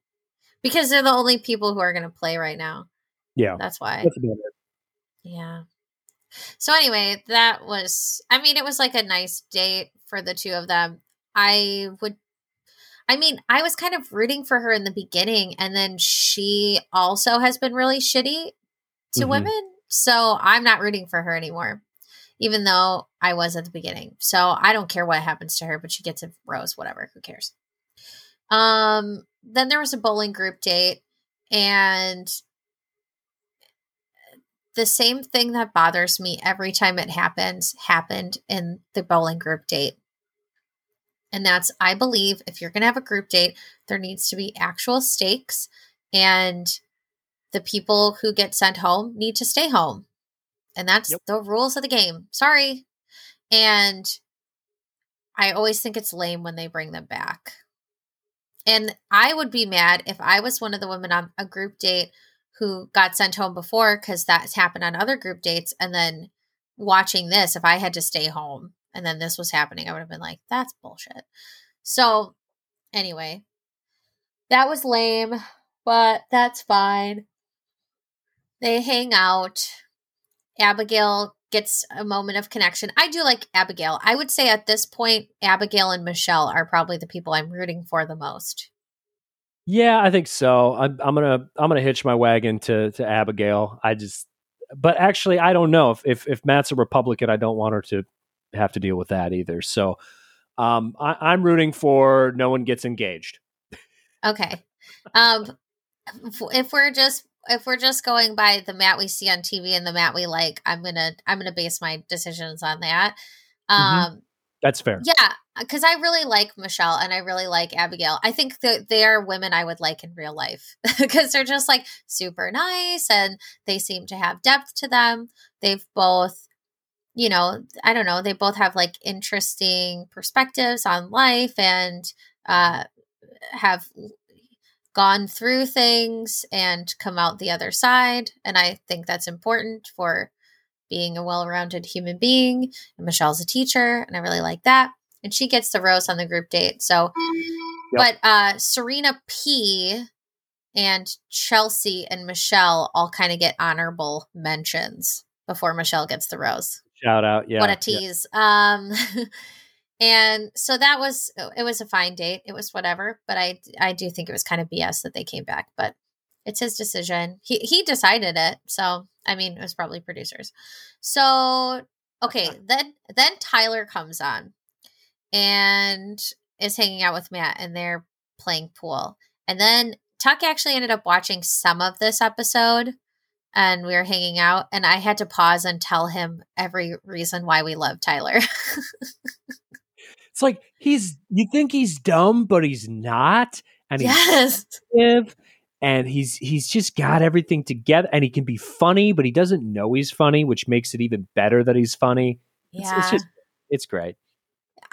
Because they're the only people who are going to play right now. Yeah, that's why. That's. Yeah. So anyway, that was I mean it was like a nice date for the two of them. I would I mean, I was kind of rooting for her in the beginning and then she also has been really shitty to mm-hmm. women. So I'm not rooting for her anymore. Even though I was at the beginning. So I don't care what happens to her, but she gets a rose, whatever. Who cares? Um then there was a bowling group date and the same thing that bothers me every time it happens happened in the bowling group date. And that's, I believe, if you're going to have a group date, there needs to be actual stakes, and the people who get sent home need to stay home. And that's yep. the rules of the game. Sorry. And I always think it's lame when they bring them back. And I would be mad if I was one of the women on a group date who got sent home before because that's happened on other group dates and then watching this if i had to stay home and then this was happening i would have been like that's bullshit. So anyway that was lame but that's fine. They hang out. Abigail gets a moment of connection. I do like abigail. I would say at this point abigail and michelle are probably the people i'm rooting for the most yeah, I think so. I'm, I'm gonna I'm gonna hitch my wagon to to Abigail. I just, but actually, I don't know if if, if Matt's a Republican, I don't want her to have to deal with that either. So, um, I, I'm rooting for no one gets engaged. Okay, um, if we're just if we're just going by the Matt we see on TV and the Matt we like, I'm gonna I'm gonna base my decisions on that. Mm-hmm. Um, mm-hmm. That's fair. Yeah, because I really like Michelle and I really like Abigail. I think that they are women I would like in real life because they're just like super nice and they seem to have depth to them. They've both, you know, I don't know, they both have like interesting perspectives on life and uh, have gone through things and come out the other side. And I think that's important for being a well rounded human being. And Michelle's a teacher, and I really like that. And she gets the rose on the group date. So, yep. but uh, Serena P and Chelsea and Michelle all kind of get honorable mentions before Michelle gets the rose. Shout out. Yeah. What a tease. Yeah. Um, and so that was it was a fine date it was whatever but i i do think it was kind of bs that they came back but it's his decision. He he decided it. So I mean, it was probably producers. So okay, then then Tyler comes on and is hanging out with Matt, and they're playing pool. And then Tuck actually ended up watching some of this episode, and we were hanging out, and I had to pause and tell him every reason why we love Tyler. it's like he's you think he's dumb, but he's not, and he's yes and he's he's just got everything together and he can be funny but he doesn't know he's funny which makes it even better that he's funny yeah. it's, it's just it's great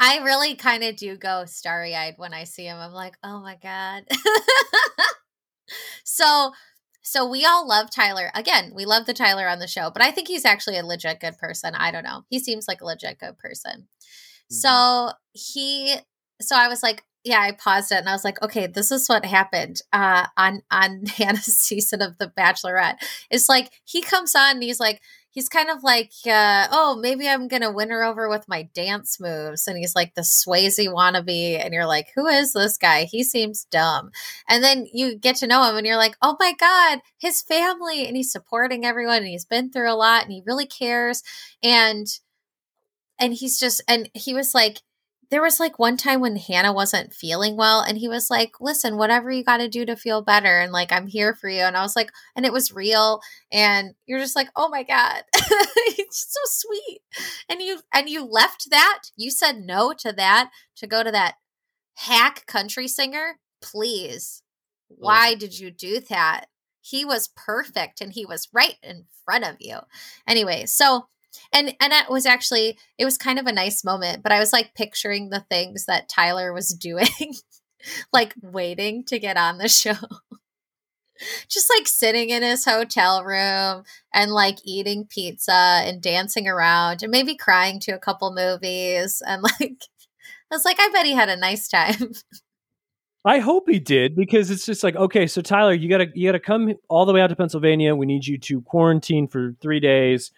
i really kind of do go starry-eyed when i see him i'm like oh my god so so we all love tyler again we love the tyler on the show but i think he's actually a legit good person i don't know he seems like a legit good person mm-hmm. so he so i was like yeah, I paused it and I was like, okay, this is what happened uh, on on Hannah's season of The Bachelorette. It's like he comes on and he's like, he's kind of like, uh, oh, maybe I'm gonna win her over with my dance moves, and he's like the Swayze wannabe, and you're like, who is this guy? He seems dumb, and then you get to know him, and you're like, oh my god, his family, and he's supporting everyone, and he's been through a lot, and he really cares, and and he's just, and he was like there was like one time when Hannah wasn't feeling well and he was like, listen, whatever you got to do to feel better. And like, I'm here for you. And I was like, and it was real. And you're just like, oh my God, it's just so sweet. And you, and you left that, you said no to that, to go to that hack country singer. Please. Why did you do that? He was perfect and he was right in front of you. Anyway, so and and it was actually it was kind of a nice moment but i was like picturing the things that tyler was doing like waiting to get on the show. Just like sitting in his hotel room and like eating pizza and dancing around and maybe crying to a couple movies and like i was like i bet he had a nice time. I hope he did because it's just like okay, so Tyler, you gotta you gotta come all the way out to Pennsylvania. We need you to quarantine for three days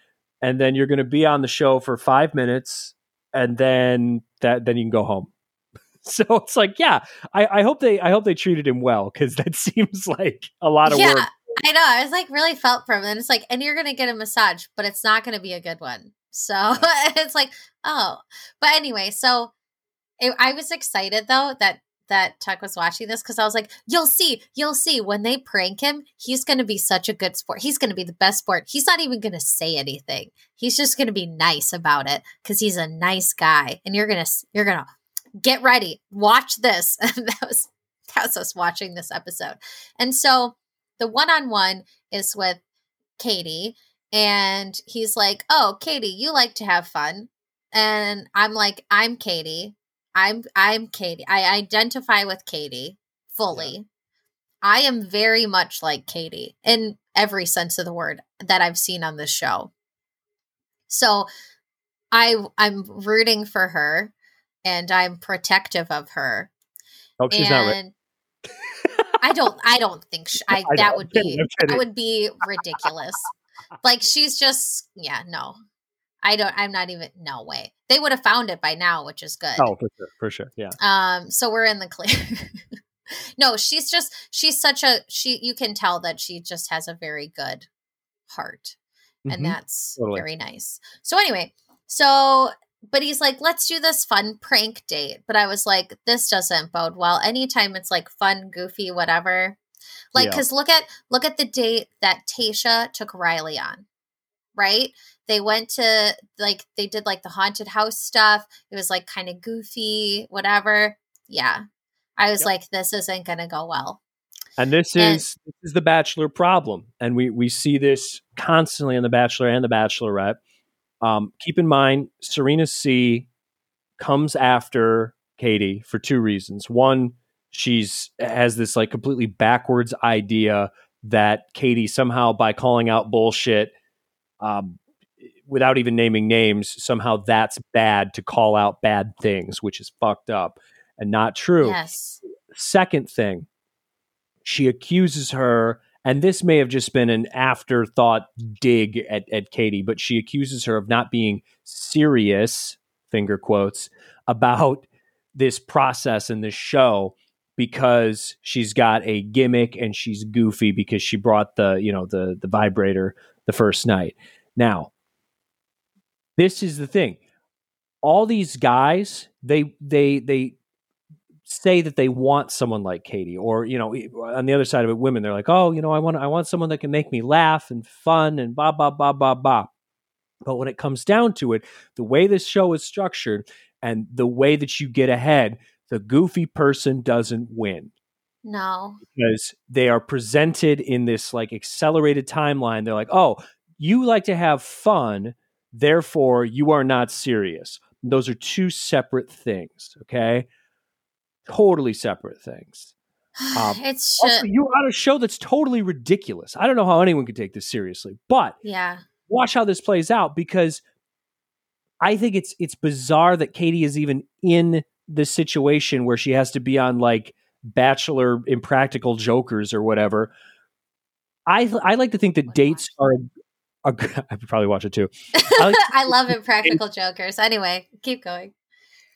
and then you're going to be on the show for five minutes, and then that then you can go home. So it's like, yeah, I, I hope they I hope they treated him well because that seems like a lot of yeah, work. I know. I was like really felt for him, and it's like, and you're gonna get a massage, but it's not gonna be a good one. So it's like, oh, but anyway, so it, I was excited though that that Tuck was watching this because I was like, you'll see, you'll see when they prank him, he's going to be such a good sport. He's going to be the best sport. He's not even going to say anything. He's just going to be nice about it because he's a nice guy. And you're to, you're to get ready, watch this. And that was, that was us watching this episode. And so the one on one is with Katie. And he's like, oh, Katie, you like to have fun. And I'm like, I'm Katie. I'm I'm Katie. I identify with Katie fully. Yeah. I am very much like Katie in every sense of the word that I've seen on this show. So I I'm rooting for her and I'm protective of her. Oh, she's and not I don't I don't think she, I, I that would be that would be ridiculous. like she's just yeah, no. I don't. I'm not even. No way. They would have found it by now, which is good. Oh, for sure, for sure. Yeah. Um. So we're in the clear. no, she's just. She's such a. She. You can tell that she just has a very good heart, and mm-hmm. that's totally. very nice. So anyway, so but he's like, let's do this fun prank date. But I was like, this doesn't bode well. Anytime it's like fun, goofy, whatever. Like, because look at look at the date that Tayshia took Riley on, right? They went to like they did like the haunted house stuff. It was like kind of goofy, whatever. Yeah. I was yep. like, this isn't gonna go well. And this and, is this is the Bachelor problem, and we we see this constantly in the Bachelor and the Bachelorette. Um, keep in mind, Serena C comes after Katie for two reasons. One, she's has this like completely backwards idea that Katie somehow by calling out bullshit um, without even naming names, somehow that's bad to call out bad things, which is fucked up and not true. Yes. Second thing, she accuses her, and this may have just been an afterthought dig at, at Katie, but she accuses her of not being serious, finger quotes, about this process and this show because she's got a gimmick and she's goofy because she brought the you know the the vibrator the first night. Now, this is the thing. All these guys, they they they say that they want someone like Katie, or you know, on the other side of it, women they're like, oh, you know, I want I want someone that can make me laugh and fun and blah blah blah blah blah. But when it comes down to it, the way this show is structured and the way that you get ahead, the goofy person doesn't win. No. Because they are presented in this like accelerated timeline. They're like, oh, you like to have fun, Therefore, you are not serious. Those are two separate things, okay? Totally separate things. Um, it's also, you on a show that's totally ridiculous. I don't know how anyone could take this seriously, but yeah, watch how this plays out because I think it's it's bizarre that Katie is even in this situation where she has to be on like Bachelor Impractical Jokers or whatever. I I like to think that dates are I would probably watch it too. I, like I love Impractical Jokers. Anyway, keep going.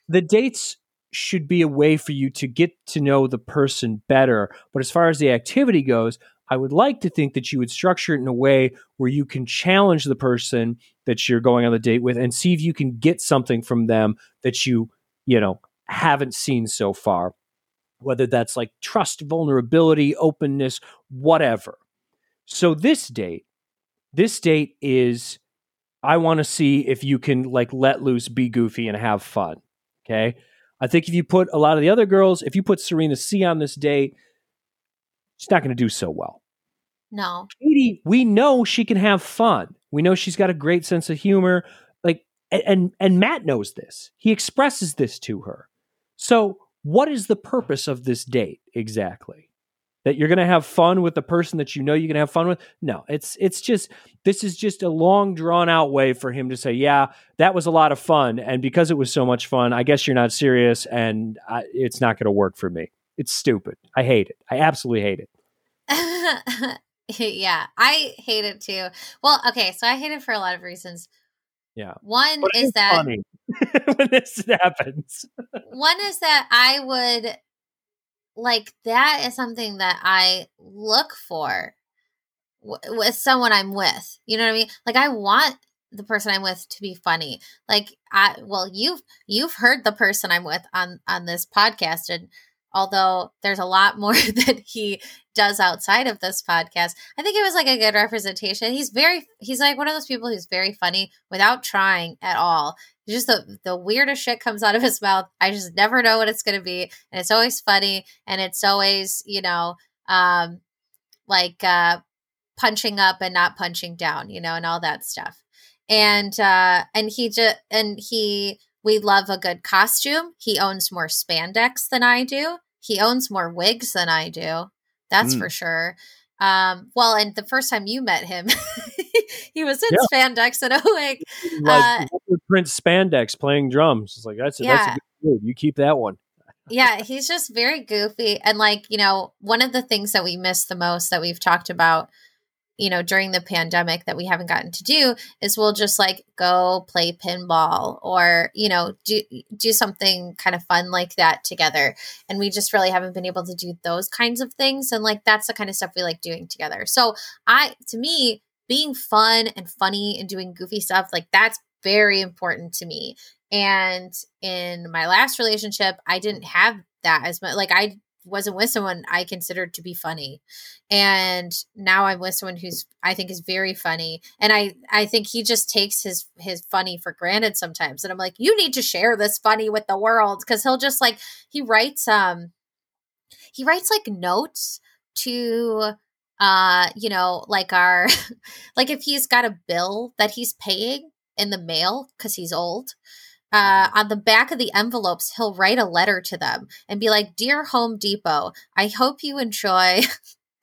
The dates should be a way for you to get to know the person better. But as far as the activity goes, I would like to think that you would structure it in a way where you can challenge the person that you're going on the date with and see if you can get something from them that you, you know, haven't seen so far, whether that's like trust, vulnerability, openness, whatever. So this date, this date is I want to see if you can like let loose, be goofy, and have fun. Okay. I think if you put a lot of the other girls, if you put Serena C on this date, she's not going to do so well. No. Katie, we know she can have fun. We know she's got a great sense of humor. Like and and Matt knows this. He expresses this to her. So, what is the purpose of this date exactly? That you're going to have fun with the person that you know you can have fun with? No, it's it's just this is just a long drawn out way for him to say, "Yeah, that was a lot of fun, and because it was so much fun, I guess you're not serious, and I, it's not going to work for me." It's stupid. I hate it. I absolutely hate it. yeah, I hate it too. Well, okay, so I hate it for a lot of reasons. Yeah. One is that when this happens. one is that I would like that is something that I look for w- with someone I'm with. You know what I mean? Like I want the person I'm with to be funny. Like I well you've you've heard the person I'm with on on this podcast and although there's a lot more that he does outside of this podcast i think it was like a good representation he's very he's like one of those people who's very funny without trying at all just the the weirdest shit comes out of his mouth i just never know what it's going to be and it's always funny and it's always you know um like uh punching up and not punching down you know and all that stuff and uh and he just and he we love a good costume. He owns more spandex than I do. He owns more wigs than I do. That's mm. for sure. Um, well, and the first time you met him, he was in yeah. spandex and a wig. Like uh, Prince spandex playing drums. It's like that's a, yeah. that's a good You keep that one. yeah, he's just very goofy and like you know one of the things that we miss the most that we've talked about you know, during the pandemic that we haven't gotten to do is we'll just like go play pinball or, you know, do do something kind of fun like that together. And we just really haven't been able to do those kinds of things and like that's the kind of stuff we like doing together. So, I to me, being fun and funny and doing goofy stuff, like that's very important to me. And in my last relationship, I didn't have that as much. Like I wasn't with someone I considered to be funny. And now I'm with someone who's I think is very funny. And I I think he just takes his his funny for granted sometimes. And I'm like, you need to share this funny with the world because he'll just like he writes um he writes like notes to uh you know like our like if he's got a bill that he's paying in the mail because he's old uh, on the back of the envelopes, he'll write a letter to them and be like, Dear Home Depot, I hope you enjoy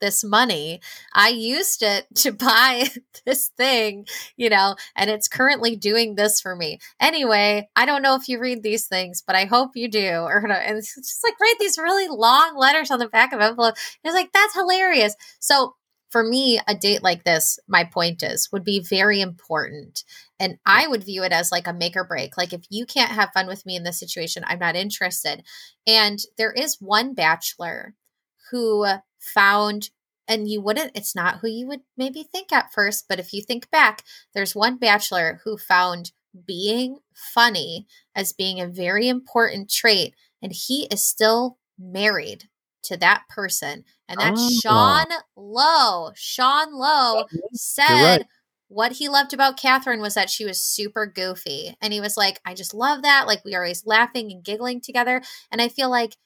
this money. I used it to buy this thing, you know, and it's currently doing this for me. Anyway, I don't know if you read these things, but I hope you do. Or and it's just like write these really long letters on the back of envelope. It's like that's hilarious. So for me, a date like this, my point is, would be very important. And I would view it as like a make or break. Like, if you can't have fun with me in this situation, I'm not interested. And there is one bachelor who found, and you wouldn't, it's not who you would maybe think at first, but if you think back, there's one bachelor who found being funny as being a very important trait. And he is still married to that person. And that's oh. Sean Lowe. Sean Lowe said right. what he loved about Catherine was that she was super goofy. And he was like, I just love that. Like we are always laughing and giggling together. And I feel like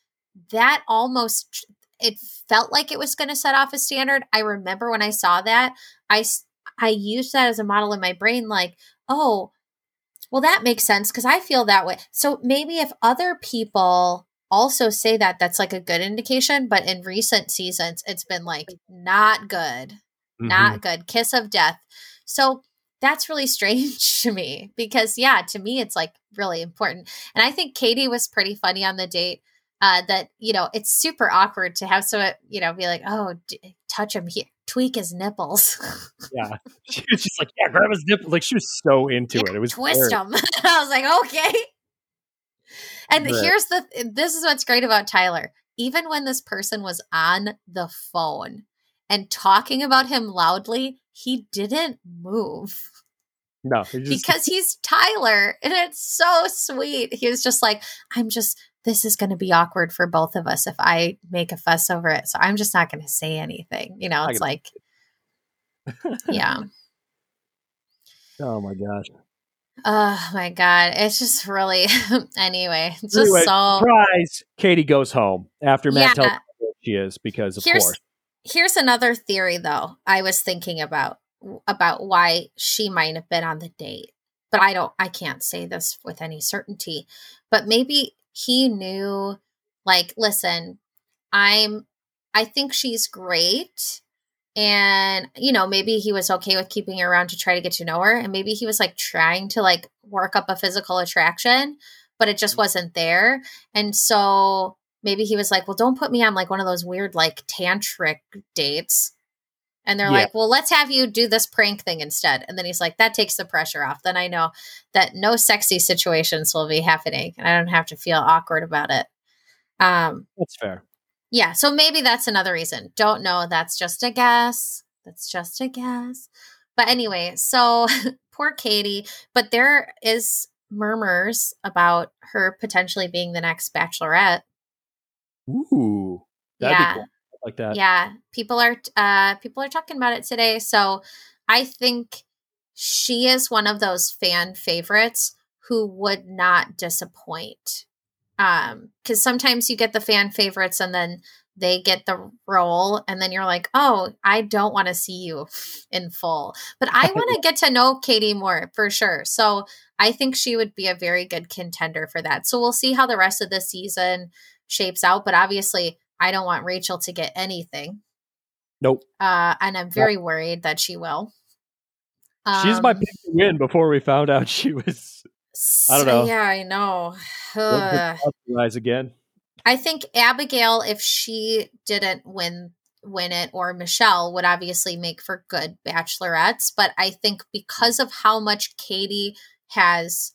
that almost it felt like it was going to set off a standard. I remember when I saw that, I I used that as a model in my brain like, "Oh, well that makes sense because I feel that way." So maybe if other people also say that that's like a good indication, but in recent seasons, it's been like not good, mm-hmm. not good, kiss of death. So that's really strange to me because, yeah, to me, it's like really important. And I think Katie was pretty funny on the date. Uh, that you know, it's super awkward to have so you know be like, oh, d- touch him here, tweak his nipples. yeah, she was just like, yeah, grab his nipple. Like she was so into yeah, it. It was twist him. I was like, okay. And right. here's the this is what's great about Tyler. Even when this person was on the phone and talking about him loudly, he didn't move. No, just... because he's Tyler and it's so sweet. He was just like, I'm just this is going to be awkward for both of us if I make a fuss over it. So I'm just not going to say anything. You know, it's like, yeah. Oh my gosh. Oh my god, it's just really anyway. Just Anyway, so Surprise! Katie goes home after Matt Yeah. tells her where she is because, of here's course. here's another theory though. I was thinking about about why she might have been on the date, but I don't. I can't say this with any certainty. But maybe he knew. Like, listen, I'm. I think she's great. And, you know, maybe he was okay with keeping her around to try to get to know her. And maybe he was like trying to like work up a physical attraction, but it just mm. wasn't there. And so maybe he was like, well, don't put me on like one of those weird like tantric dates. And they're Yeah. like, well, let's have you do this prank thing instead. And then he's like, that takes the pressure off. Then I know that no sexy situations will be happening and I don't have to feel awkward about it. Um, That's fair. yeah, so maybe that's another reason. Don't know. That's just a guess. That's just a guess. But anyway, so poor Katie. But there is murmurs about her potentially being the next bachelorette. Ooh. That'd yeah. be cool. Like that. Yeah, people are uh people are talking about it today. So I think she is one of those fan favorites who would not disappoint. Um cuz sometimes you get the fan favorites and then they get the role and then you're like, "Oh, I don't want to see you in full." But I want to get to know Katie more for sure. So I think she would be a very good contender for that. So we'll see how the rest of the season shapes out, but obviously I don't want Rachel to get anything. Nope. Uh, and I'm very worried that she will. She's my Um, pick to win before we found out she was I don't know. Yeah, I know. Ugh. again. I think Abigail, if she didn't win win it, or Michelle would obviously make for good bachelorettes. But I think because of how much Katie has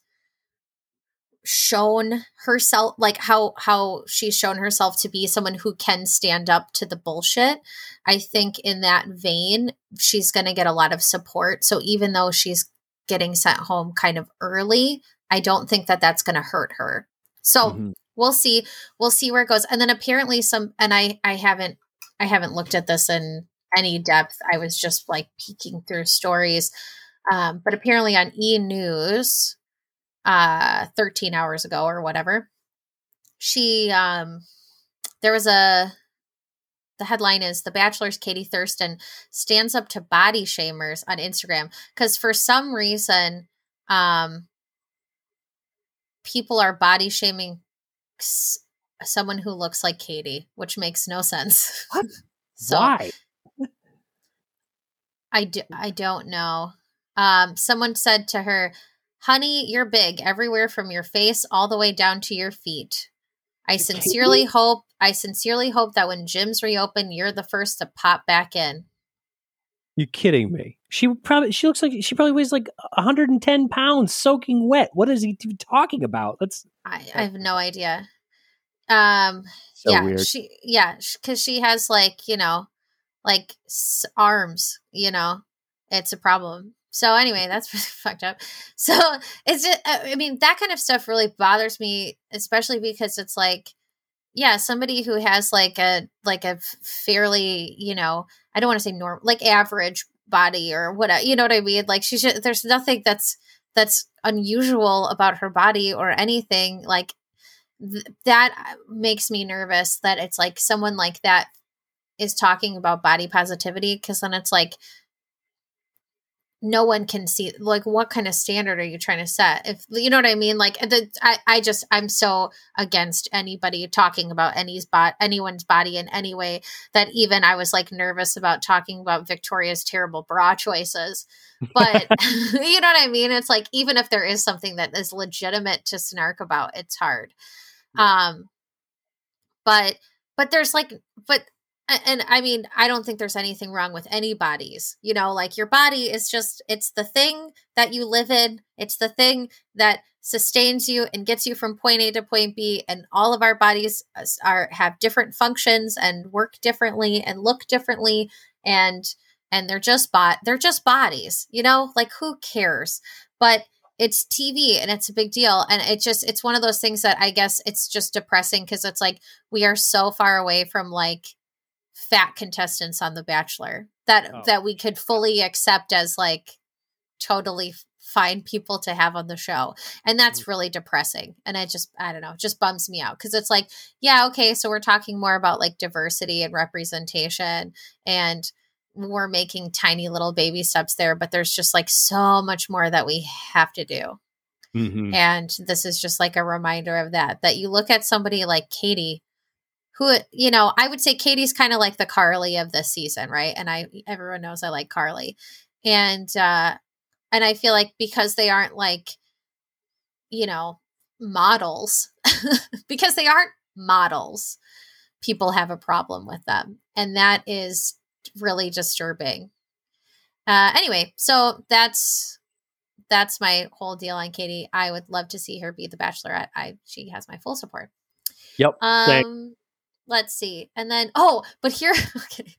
shown herself like how how she's shown herself to be someone who can stand up to the bullshit i think in that vein she's going to get a lot of support. So even though she's getting sent home kind of early i don't think that that's going to hurt her. So Mhm. we'll see we'll see where it goes. And then apparently some and i i haven't i haven't looked at this in any depth. I was just like peeking through stories. Um, but apparently on e news uh 13 hours ago or whatever she um there was a the headline is the bachelor's katie thurston stands up to body shamers on instagram because for some reason um people are body shaming s- someone who looks like katie which makes no sense What? so Why? I, do, I don't know. Um, someone said to her, Honey, you're big everywhere from your face all the way down to your feet. I sincerely hope I sincerely hope that when gyms reopen, you're the first to pop back in. You kidding me? She probably she looks like she probably weighs like 110 pounds, soaking wet. What is he talking about? That's I, I have no idea. Um, so yeah, weird. she yeah, because she has like you know, like arms. You know, it's a problem. So anyway, that's really fucked up. So it's just, uh, I mean, that kind of stuff really bothers me, especially because it's like, yeah, somebody who has like a like a fairly, you know, I don't want to say norm, like average body or whatever, you know what I mean? Like she should. There's nothing that's that's unusual about her body or anything like th- that makes me nervous that it's like someone like that is talking about body positivity because then it's like no one can see like what kind of standard are you trying to set? If you know what i mean? Like the, I, I just i'm so against anybody talking about any's bot anyone's body in any way that even i was like nervous about talking about victoria's terrible bra choices. But you know what i mean? It's like even if there is something that is legitimate to snark about it's hard. Um but but there's like but and i mean i don't think there's anything wrong with any bodies you know like your body is just it's the thing that you live in it's the thing that sustains you and gets you from point a to point b and all of our bodies uh, are have different functions and work differently and look differently and and they're just bot they're just bodies you know like who cares but it's TV and it's a big deal. And it just, it's one of those things that I guess it's just depressing because it's like we are so far away from like fat contestants on The Bachelor that, oh. that we could fully accept as like totally fine people to have on the show. And that's mm. really depressing. And I just, I don't know, just bums me out because it's like, yeah, okay, so we're talking more about like diversity and representation and, we're making tiny little baby steps there, but there's just like so much more that we have to do. Mm-hmm. And this is just like a reminder of that. That you look at somebody like Katie, who you know, I would say Katie's kind of like the Carly of this season, right? And I everyone knows I like Carly, and uh, and I feel like because they aren't like, you know, models, because they aren't models, people have a problem with them, and that is really disturbing. Uh, anyway, so that's that's my whole deal on Katie. I would love to see her be the Bachelorette. I she has my full support. Yep. Um, let's see, and then oh, but here, okay.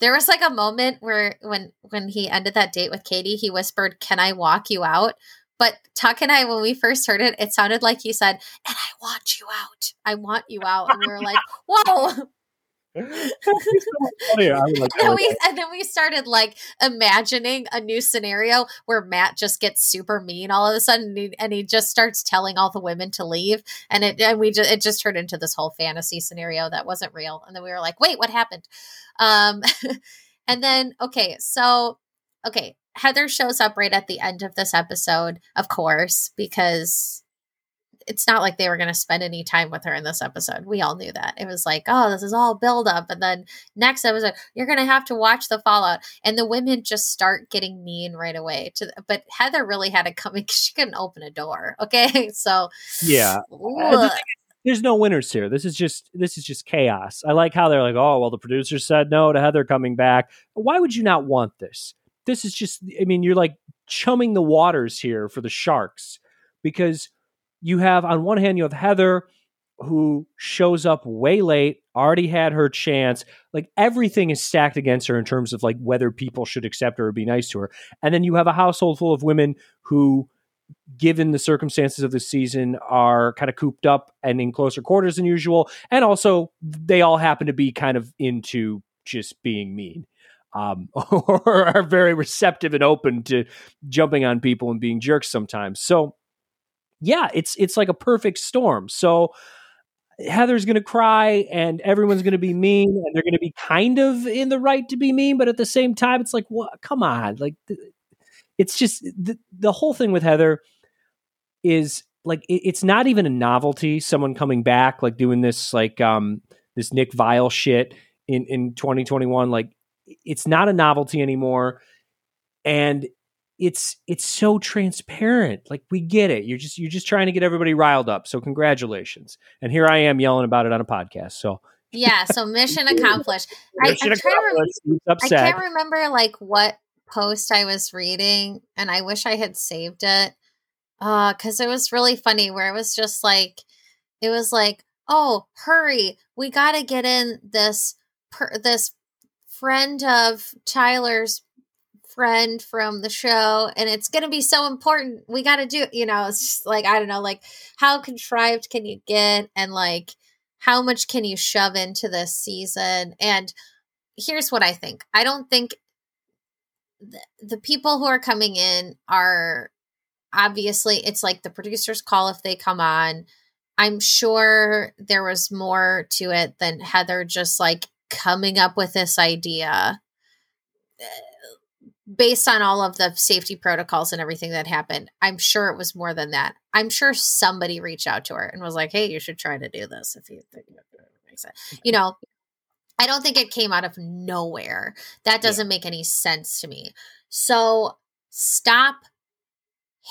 there was like a moment where when when he ended that date with Katie, he whispered, "Can I walk you out?" But Tuck and I, when we first heard it, it sounded like he said, "And I want you out. I want you out." And we were like, "Whoa." and, then we, and then we started like imagining a new scenario where Matt just gets super mean all of a sudden and he, and he just starts telling all the women to leave and it and we just it just turned into this whole fantasy scenario that wasn't real and then we were like wait what happened? Um and then okay so okay Heather shows up right at the end of this episode of course because it's not like they were going to spend any time with her in this episode. We all knew that. It was like, oh, this is all build up. And then next episode, you're going to have to watch the fallout. And the women just start getting mean right away. To the, But Heather really had to come in because she couldn't open a door. Okay. So, yeah. Uh, there's no winners here. This is just this is just chaos. I like how they're like, oh well, the producers said no to Heather coming back. Why would you not want this? This is just. I mean, you're like chumming the waters here for the sharks because you have on one hand you have Heather who shows up way late, already had her chance. Like everything is stacked against her in terms of like whether people should accept her or be nice to her. And then you have a household full of women who given the circumstances of the season are kind of cooped up and in closer quarters than usual and also they all happen to be kind of into just being mean um, or are very receptive and open to jumping on people and being jerks sometimes so yeah, it's it's like a perfect storm. So Heather's going to cry and everyone's going to be mean and they're going to be kind of in the right to be mean, but at the same time, it's like, what? Come on, like it's just the the whole thing with Heather is like it, it's not even a novelty. Someone coming back like doing this like um this Nick Viall shit in in 2021, like it's not a novelty anymore. And it's it's so transparent. Like we get it. You're just you're just trying to get everybody riled up. So congratulations. And here I am yelling about it on a podcast. So yeah, so mission accomplished. mission I, accomplished. Rem- I can't remember like what post I was reading, and I wish I had saved it. Uh, because it was really funny where it was just like it was like, oh, hurry, we gotta get in this per- this friend of Tyler's friend from the show and it's going to be so important. We got to do you know it's just like i don't know like how contrived can you get and like how much can you shove into this season? And here's what i think. I don't think the, the people who are coming in are obviously it's like the producers call if they come on. I'm sure there was more to it than heather just like coming up with this idea based on all of the safety protocols and everything that happened, I'm sure it was more than that. I'm sure somebody reached out to her and was like, "Hey, you should try to do this if you think it makes sense." You know, I don't think it came out of nowhere. That doesn't yeah. make any sense to me. So stop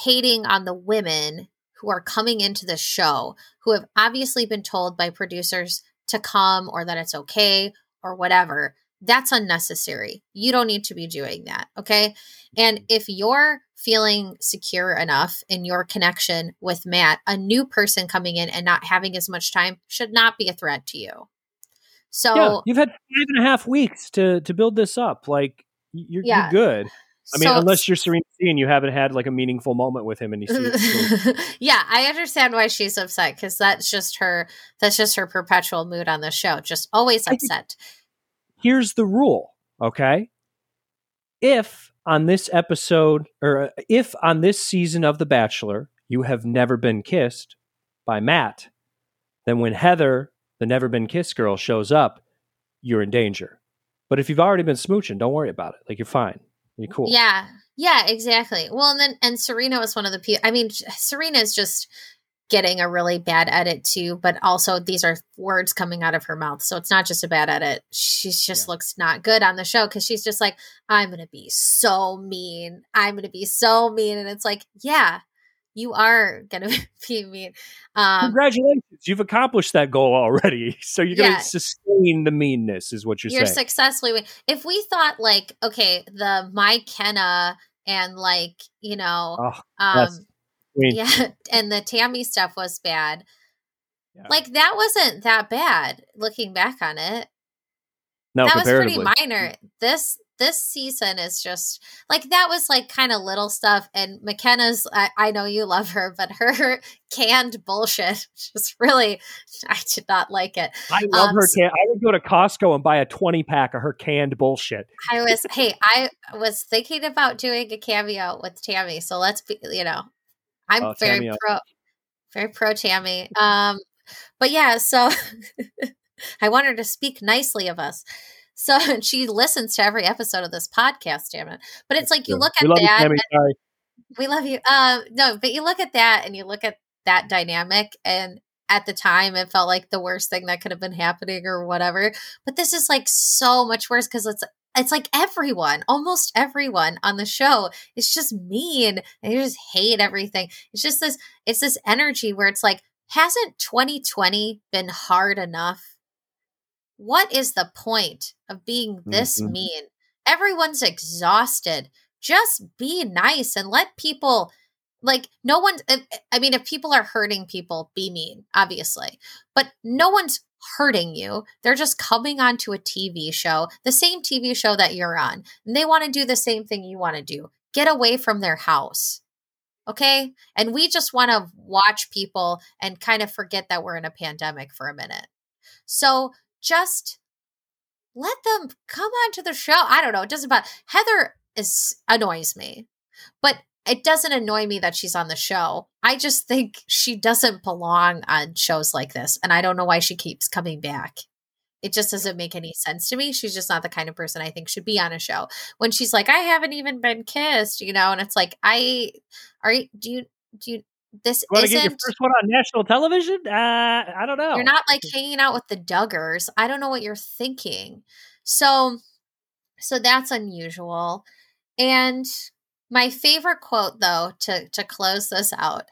hating on the women who are coming into the show who have obviously been told by producers to come or that it's okay or whatever that's unnecessary. You don't need to be doing that. Okay. And if you're feeling secure enough in your connection with Matt, a new person coming in and not having as much time should not be a threat to you. So yeah, you've had five and a half weeks to to build this up. Like you're, yeah. you're good. I mean, So- unless you're Serena C and you haven't had like a meaningful moment with him, and you see. yeah, I understand why she's upset because that's just her. That's just her perpetual mood on the show. Just always upset. Here's the rule, okay? If on this episode, or uh, if on this season of The Bachelor, you have never been kissed by Matt, then when Heather, the never been kissed girl, shows up, you're in danger. But if you've already been smooching, don't worry about it. Like you're fine. You're cool. Yeah, yeah, exactly. Well, and then and Serena was one of the people. I mean, Serena is just getting a really bad edit too. But also, these are words coming out of her mouth, so it's not just a bad edit. She just Yeah. looks not good on the show because she's just like, "I'm gonna be so mean. I'm gonna be so mean," and it's like, yeah, you are gonna be mean. Um, Congratulations, you've accomplished that goal already. So you're going Yeah. to sustain the meanness, is what you're, you're saying. successfully win- if we thought like okay the Mykenna and like you know Oh, um yes. Queen. yeah and the tammy stuff was bad Yeah. like that wasn't that bad looking back on it no, that was pretty minor this this season is just like that was like kind of little stuff and Mykenna's I, I know you love her but her canned bullshit just really i did not like it I love Um, her. Can- I would go to Costco and buy a 20 pack of her canned bullshit. I was hey, I was thinking about doing a cameo with Tammy. So let's be you know, I'm Oh, very Tammy, uh, pro very pro Tammy. Um but yeah, so I want her to speak nicely of us. So she listens to every episode of this podcast, damn it. But it's like you look We at you, that. Sorry. we love you. Um, no, but you look at that and you look at that dynamic, and at the time, it felt like the worst thing that could have been happening or whatever. But this is like so much worse because it's it's like everyone, almost everyone on the show is just mean and you just hate everything. It's just this, it's this energy where it's like, hasn't 2020 been hard enough? What is the point of being this Mhm. mean? Everyone's exhausted just be nice and let people like no one i mean if people are hurting people be mean obviously but no one's hurting you. They're just coming onto a tv show the same tv show that you're on. And they want to do the same thing you want to do. Get away from their house okay? And we just want to watch people and kind of forget that we're in a pandemic for a minute. So just let them come onto the show. I don't know it doesn't bother heather is annoys me. But it doesn't annoy me that she's on the show i just think she doesn't belong on shows like this and i don't know why she keeps coming back it just doesn't make any sense to me she's just not the kind of person i think should be on a show when she's like i haven't even been kissed you know and it's like i are you do you do you this You want to get your isn't first one on national television? Uh, I don't know. you're not like hanging out with the Duggars. I don't know what you're thinking. So so that's unusual. And my favorite quote though to to close this out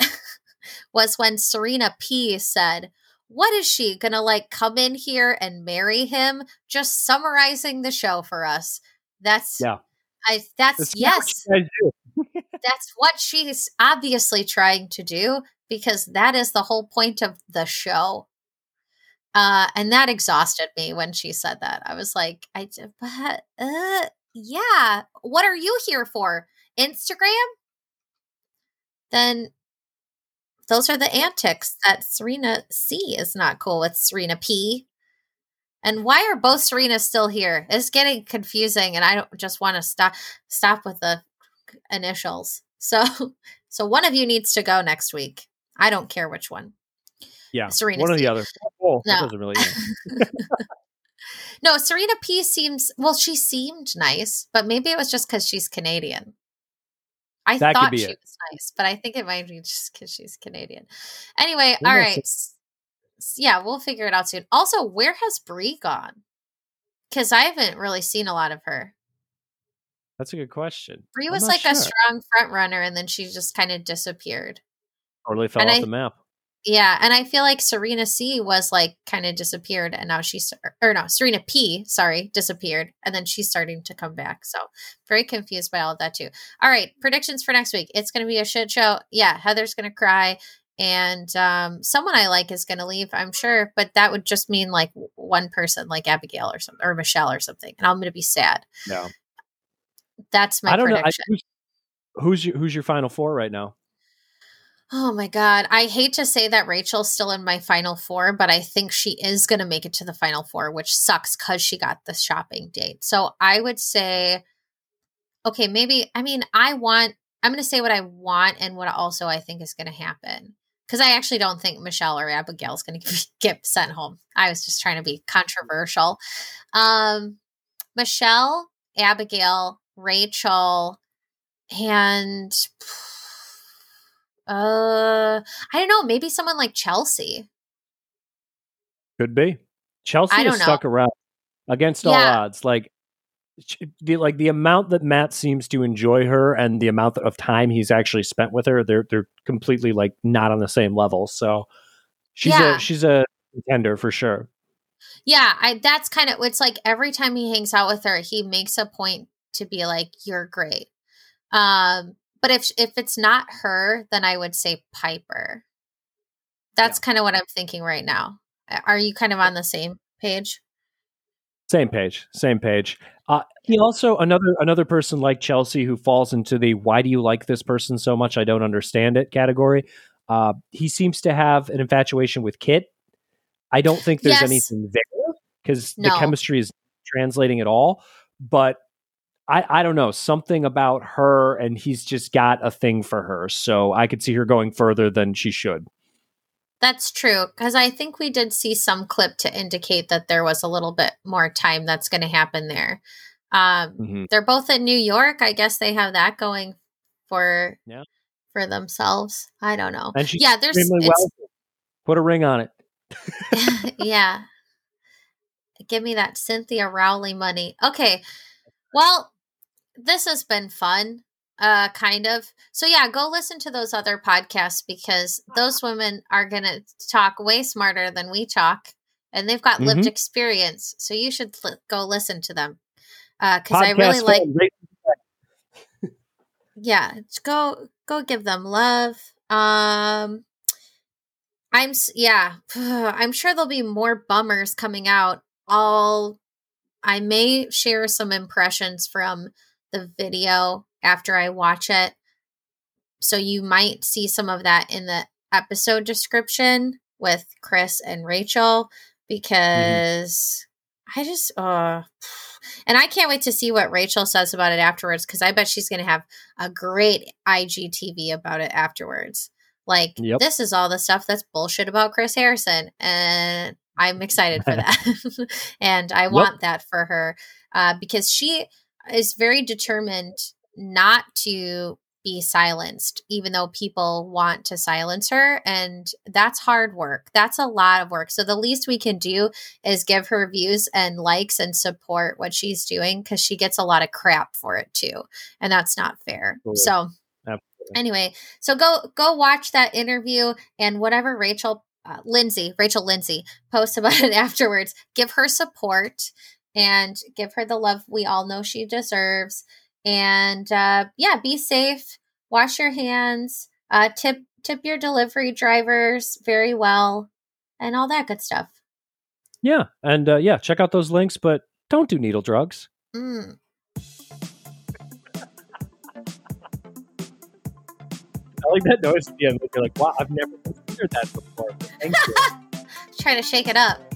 was when Serena P said, "What is she going to like come in here and marry him?" Just summarizing the show for us. That's Yeah. I that's, That's yes what you guys do. that's what she's obviously trying to do because that is the whole point of the show. Uh, and that exhausted me when she said that. I was like, I but uh, yeah, what are you here for? Instagram? Then those are the antics that Serena C is not cool with Serena P. And why are both Serenas still here? It's getting confusing, and I don't just want to stop stop with the initials. So, so one of you needs to go next week. I don't care which one. Yeah, Serena one or the other. Oh, No. doesn't really. No, Serena P seems well. She seemed nice, but maybe it was just because she's Canadian. I That thought she it. was nice, but I think it might be just because she's Canadian. Anyway, all right. Yeah, we'll figure it out soon. Also, where has Bri gone? Because I haven't really seen a lot of her. That's a good question. Bri was like a strong front runner, and then she just kind of disappeared. Totally fell and off I- the map. Yeah, and I feel like Serena C was like kind of disappeared, and now she's or no, Serena P, sorry, disappeared, and then she's starting to come back. So very confused by all of that too. All right, predictions for next week. It's going to be a shit show. Yeah, Heather's going to cry, and um, someone I like is going to leave, I'm sure, but that would just mean like one person, like Abigail or something, or Michelle or something, and I'm going to be sad. Yeah. That's my I don't prediction. know. I, who's, who's your who's your final four right now? Oh my god. I hate to say that Rachel's still in my final four, but I think she is going to make it to the final four, which sucks cuz she got the shopping date. So I would say okay, maybe I mean, I want I'm going to say what I want and what also I think is going to happen. Cuz I actually don't think Michelle or Abigail is going to get sent home. I was just trying to be controversial. Um Michelle, Abigail, Rachel, and uh, I don't know. Maybe someone like Chelsea. Could be. Chelsea is stuck know. around against all odds. Like the like the amount that Matt seems to enjoy her and the amount of time he's actually spent with her, they're they're completely like not on the same level. So she's Yeah. a she's a contender for sure. Yeah, I that's kind of it's like every time he hangs out with her, he makes a point to be like, "You're great." Um, but if if it's not her, then I would say Pieper. That's kind of what I'm thinking right now. Are you kind of on the same page? Same page, same page. Uh, he also another another person like Chelsea who falls into the "Why do you like this person so much? I don't understand it" category. Uh, he seems to have an infatuation with Kit. I don't think there's Yes. anything there because the chemistry is translating at all. But I, I don't know something about her, and he's just got a thing for her. So I could see her going further than she should. That's true because I think we did see some clip to indicate that there was a little bit more time that's going to happen there. Um, Mhm. they're both in New York. I guess they have that going for Yeah. for themselves. I don't know. And she's yeah, there's extremely it's, well. Put a ring on it. yeah. Give me that Cynthia Rowley money. Okay. Well, this has been fun. Uh kind of. So yeah, go listen to those other podcasts because those women are going to talk way smarter than we talk and they've got lived Mhm. experience. So you should li- go listen to them. Uh cuz I really like yeah go go give them love um i'm yeah i'm sure there'll be more bummers coming out i'll i may share some impressions from the video after i watch it. So you might see some of that in the episode description with chris and rachel because i just uh and i can't wait to see what rachel says about it afterwards because i bet she's going to have a great igtv about it afterwards. Like Yep. this is all the stuff that's bullshit about chris harrison and i'm excited for that. And i want that for her uh, because she is very determined not to be silenced, even though people want to silence her. And that's hard work. That's a lot of work. So the least we can do is give her views and likes and support what she's doing because she gets a lot of crap for it too. And that's not fair. Absolutely. So Absolutely. anyway, so go go watch that interview and whatever Rachel uh, Lindsay, Rachel Lindsay posts about it afterwards. Give her support and give her the love we all know she deserves. And uh, yeah, be safe. Wash your hands. Uh, tip tip your delivery drivers very well, and all that good stuff. Yeah, and uh, yeah, check out those links, but don't do needle drugs. Mm. I like that noise at the end. You're like, wow, I've never considered that before. Thank you. Trying to shake it up.